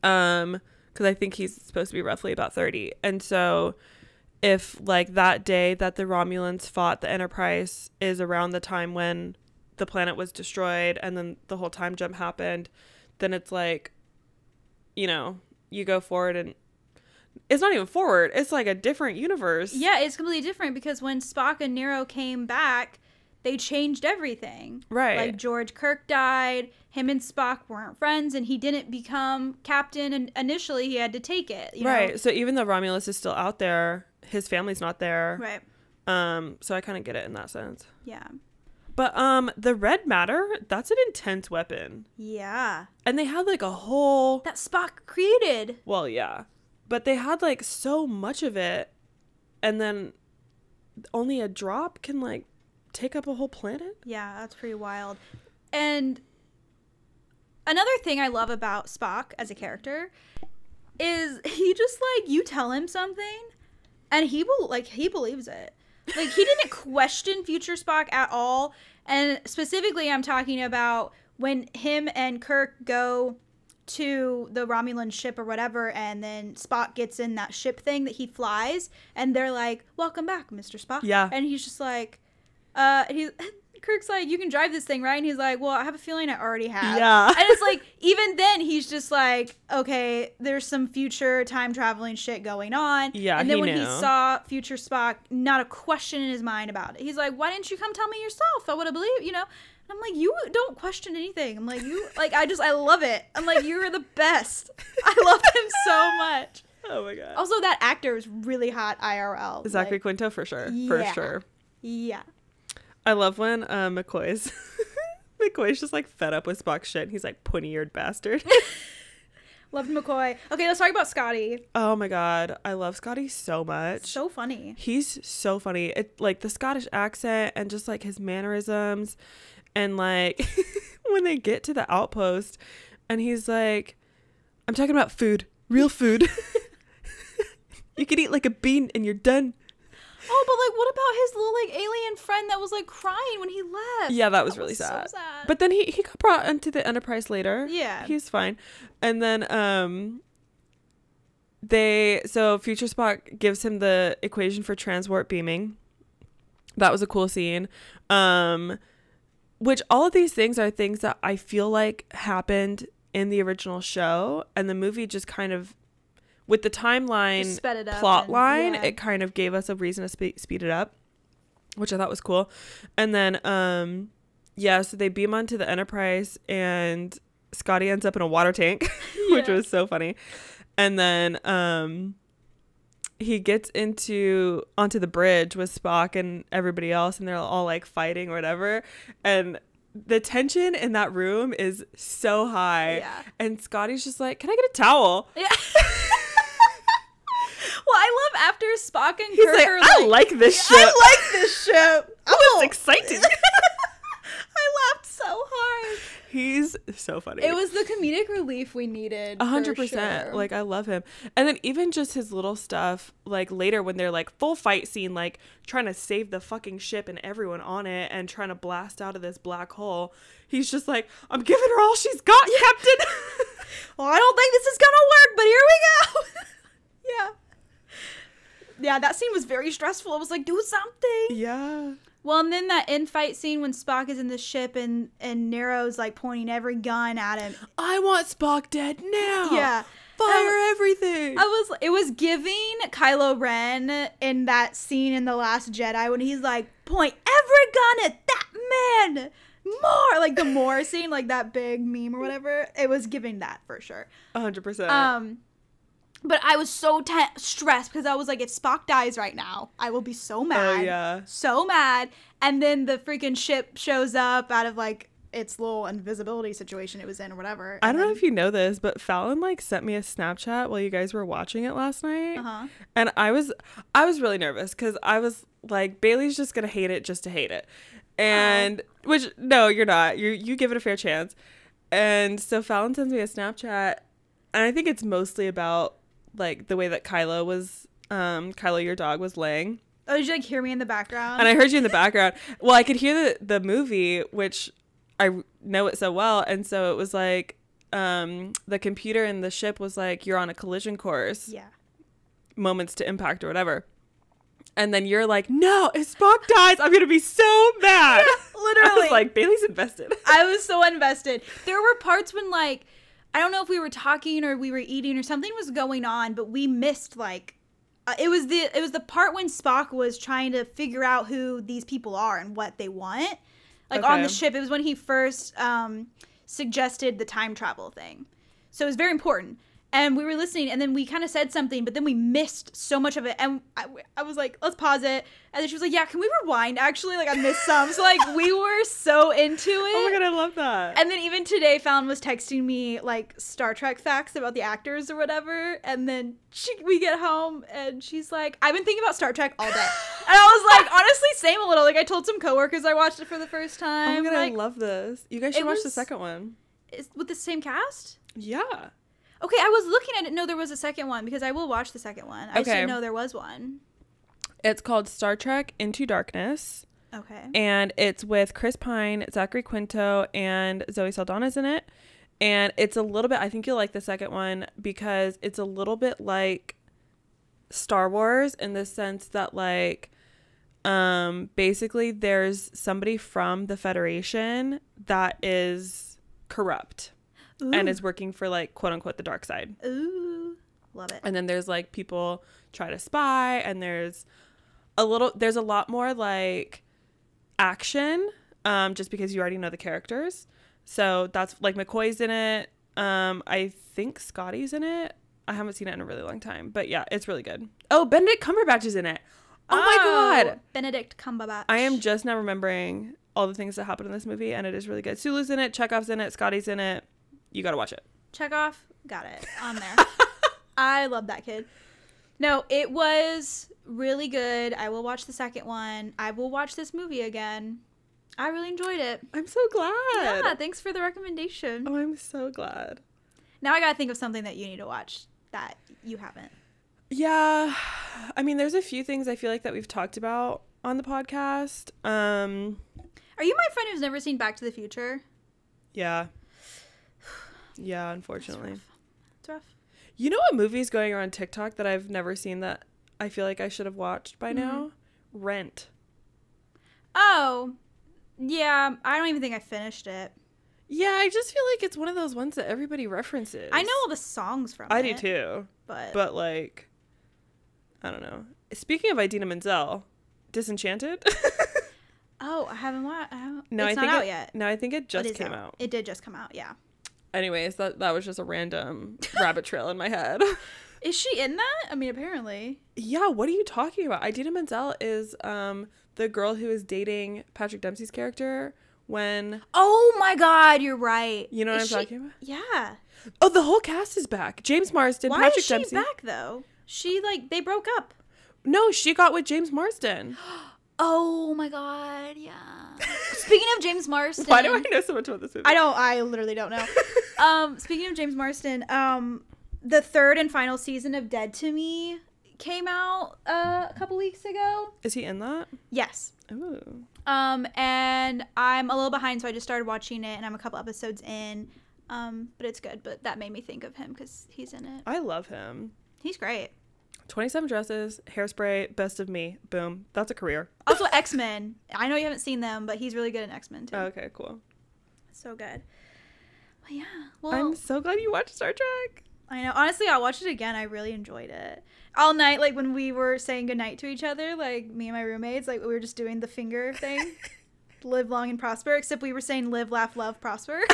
um because i think he's supposed to be roughly about 30 and so if like that day that the romulans fought the enterprise is around the time when the planet was destroyed and then the whole time jump happened then it's like you know you go forward and it's not even forward it's like a different universe Yeah, it's completely different because when Spock and Nero came back, they changed everything. right Like George Kirk died, him and Spock weren't friends, and he didn't become captain. And initially, he had to take it. You right Know? so even though romulus is still out there his family's not there Right. um so i kind of get it in that sense Yeah. But um the red matter, that's an intense weapon. Yeah. And they had like a whole That Spock created. well, yeah. But they had like so much of it and then only a drop can like take up a whole planet? Yeah, that's pretty wild. And another thing I love about Spock as a character is he just like you tell him something and he will like he believes it. Like he didn't question future Spock at all. And specifically I'm talking about when him and Kirk go to the Romulan ship or whatever and then Spock gets in that ship thing that he flies and they're like, "Welcome back, Mr. Spock." Yeah. And he's just like uh he Kirk's like, "You can drive this thing, right?" And he's like, "Well, I have a feeling I already have." Yeah. And it's like even then he's just like, "Okay, there's some future time traveling shit going on." Yeah, And then he when he saw future Spock, not a question in his mind about it. He's like, "Why didn't you come tell me yourself? I would have believed, you know." And I'm like, "You don't question anything." I'm like, "You like I just I love it." I'm like, "You're the best." I love him so much. Oh my god. Also, that actor is really hot IRL. Zachary Like, Quinto for sure. For sure. yeah. I love when uh, McCoy's McCoy's just like fed up with Spock's shit and he's like pointy eared bastard. Loved McCoy. Okay, let's talk about Scotty. oh my god. I love Scotty so much. So funny. He's so funny. It like the Scottish accent and just like his mannerisms and like when they get to the outpost and he's like I'm talking about food, real food. you can eat like a bean and you're done. Oh, but like, what about his little like alien friend that was like crying when he left? Yeah, that was That really was so sad. sad. But then he he got brought into the Enterprise later. Yeah. he's fine. And then um, they so Future Spock gives him the equation for transport beaming. That was a cool scene. Um, which all of these things are things that I feel like happened in the original show, and the movie just kind of. With the timeline sped it up plot and- line, yeah. it kind of gave us a reason to spe- speed it up, which I thought was cool. And then, um, yeah, so they beam onto the Enterprise, and Scotty ends up in a water tank, which Yeah. was so funny. And then, um, he gets into onto the bridge with Spock and everybody else, and they're all like fighting or whatever. And the tension in that room is so high. Yeah. And Scotty's just like, "Can I get a towel?" Yeah. well, I love after Spock and He's Kirk like, are "I like this ship." I like this ship. I was oh. excited. I laughed so hard. He's so funny. It was the comedic relief we needed. A hundred percent. Like I love him. And then even just his little stuff, like later when they're like full fight scene, like trying to save the fucking ship and everyone on it and trying to blast out of this black hole. He's just like, I'm giving her all she's got, Captain. well, I don't think this is gonna work, but here we go. yeah. Yeah, that scene was very stressful. I was like, do something. yeah. Well, and then that in fight scene when Spock is in the ship and and Nero's like pointing every gun at him. I want Spock dead now. Yeah. Fire everything. I was it was giving Kylo Ren in that scene in The Last Jedi when he's like, point every gun at that man. More like the more scene, like that big meme or whatever. It was giving that for sure. A hundred percent. Um but I was so te- stressed because I was like, if Spock dies right now, I will be so mad. Oh yeah. So mad. And then the freaking ship shows up out of like its little invisibility situation it was in or whatever. I don't know if you know this, but Fallon like sent me a Snapchat while you guys were watching it last night. Uh huh. And I was I was really nervous because I was like, Bailey's just gonna hate it just to hate it. And which no, you're not. You you give it a fair chance. And so Fallon sends me a Snapchat and I think it's mostly about like the way that Kylo was um Kylo your dog was laying. Oh, did you like hear me in the background? And I heard you in the background. Well, I could hear the the movie, which I know it so well, and so it was like um the computer in the ship was like you're on a collision course yeah. moments to impact or whatever. And then you're like, no, if Spock dies, I'm gonna be so mad. I Literally. was like, Bailey's invested. I was so invested. There were parts when like I don't know if we were talking or we were eating or something was going on, but we missed like uh, it was the it was the part when Spock was trying to figure out who these people are and what they want. Like on the ship, it was when he first um, suggested the time travel thing. So it was very important. And we were listening, and then we kind of said something, but then we missed so much of it. And I, I was like, let's pause it. And then she was like, yeah, can we rewind? Actually, like, I missed some. So, like, we were so into it. Oh my god, I love that. And then even today, Fallon was texting me like Star Trek facts about the actors or whatever. And then she, we get home and she's like, I've been thinking about Star Trek all day. and I was like, honestly, same a little. Like I told some coworkers I watched it for the first oh time. my god, like, I love this. You guys should watch the second one. is, with the same cast. Yeah. Okay, I was looking at it. No, there was a second one because I will watch the second one. I just Okay. didn't know there was one. It's called Star Trek Into Darkness. Okay. and it's with Chris Pine, Zachary Quinto, and Zoe Saldana's in it. And it's a little bit. I think you'll like the second one because it's a little bit like Star Wars in the sense that like, um, basically there's somebody from the Federation that is corrupt and is working for like quote unquote the dark side. Ooh, love it. And then there's like people try to spy, and there's a little, there's a lot more like action, um, just because you already know the characters. So that's like McCoy's in it. Um, I think Scotty's in it. I haven't seen it in a really long time, but yeah, it's really good. Oh, Benedict Cumberbatch is in it. Oh, my god, Benedict Cumberbatch. I am just now remembering all the things that happened in this movie, and it is really good. Sulu's in it, Chekov's in it, Scotty's in it. You gotta watch it. Check off. Got it on there. I love that kid. No, it was really good. I will watch the second one. I will watch this movie again. I really enjoyed it. I'm so glad. Yeah, thanks for the recommendation. Oh, I'm so glad. Now I gotta think of something that you need to watch that you haven't. Yeah. I mean, there's a few things I feel like that we've talked about on the podcast. Um, Are you my friend who's never seen Back to the Future? yeah. Yeah, unfortunately. It's rough. You know what movie is going around TikTok that I've never seen that I feel like I should have watched by now? Mm-hmm. Rent. Oh, yeah. I don't even think I finished it. Yeah, I just feel like it's one of those ones that everybody references. I know all the songs from it. I it. do too. But, But like I don't know. Speaking of Idina Menzel, Disenchanted? oh, I haven't watched. no, it's I not out it, yet. No, I think it just came out. It did just come out. Yeah. Anyways, that that was just a random rabbit trail in my head. Is she in that? I mean, apparently. yeah, what are you talking about? Idina Menzel is um the girl who is dating Patrick Dempsey's character when Oh my God, you're right. you know what Is I'm she- talking about? Yeah. Oh, the whole cast is back. James Marsden, Why Patrick is she Dempsey. back though? She like they broke up. No, she got with James Marsden. Oh my God, yeah. Speaking of James Marsden, Why do I know so much about this movie? I don't. I literally don't know. um, speaking of James Marsden, um, the third and final season of Dead to Me came out uh, a couple weeks ago. Is he in that? Yes. Ooh. Um, and I'm a little behind, so I just started watching it, and I'm a couple episodes in. Um, but it's good. But that made me think of him because he's in it. I love him. He's great. 27 dresses, hairspray, best of me. Boom. That's a career. Also, X Men. I know you haven't seen them, but he's really good in X Men too. Okay, cool. so good. Well, yeah. Well, I'm so glad you watched Star Trek. I know. Honestly, I'll watch it again. I really enjoyed it. All night, like when we were saying goodnight to each other, like me and my roommates, like we were just doing the finger thing. live long and prosper, except we were saying live, laugh, love, prosper.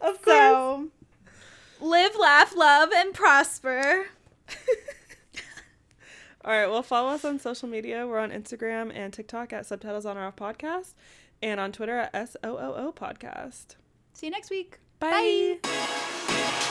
Of so live, laugh, love, and prosper. All right, well, follow us on social media. We're on Instagram and TikTok at Subtitles on or Off Podcast and on Twitter at SOOO Podcast. See you next week. Bye. Bye.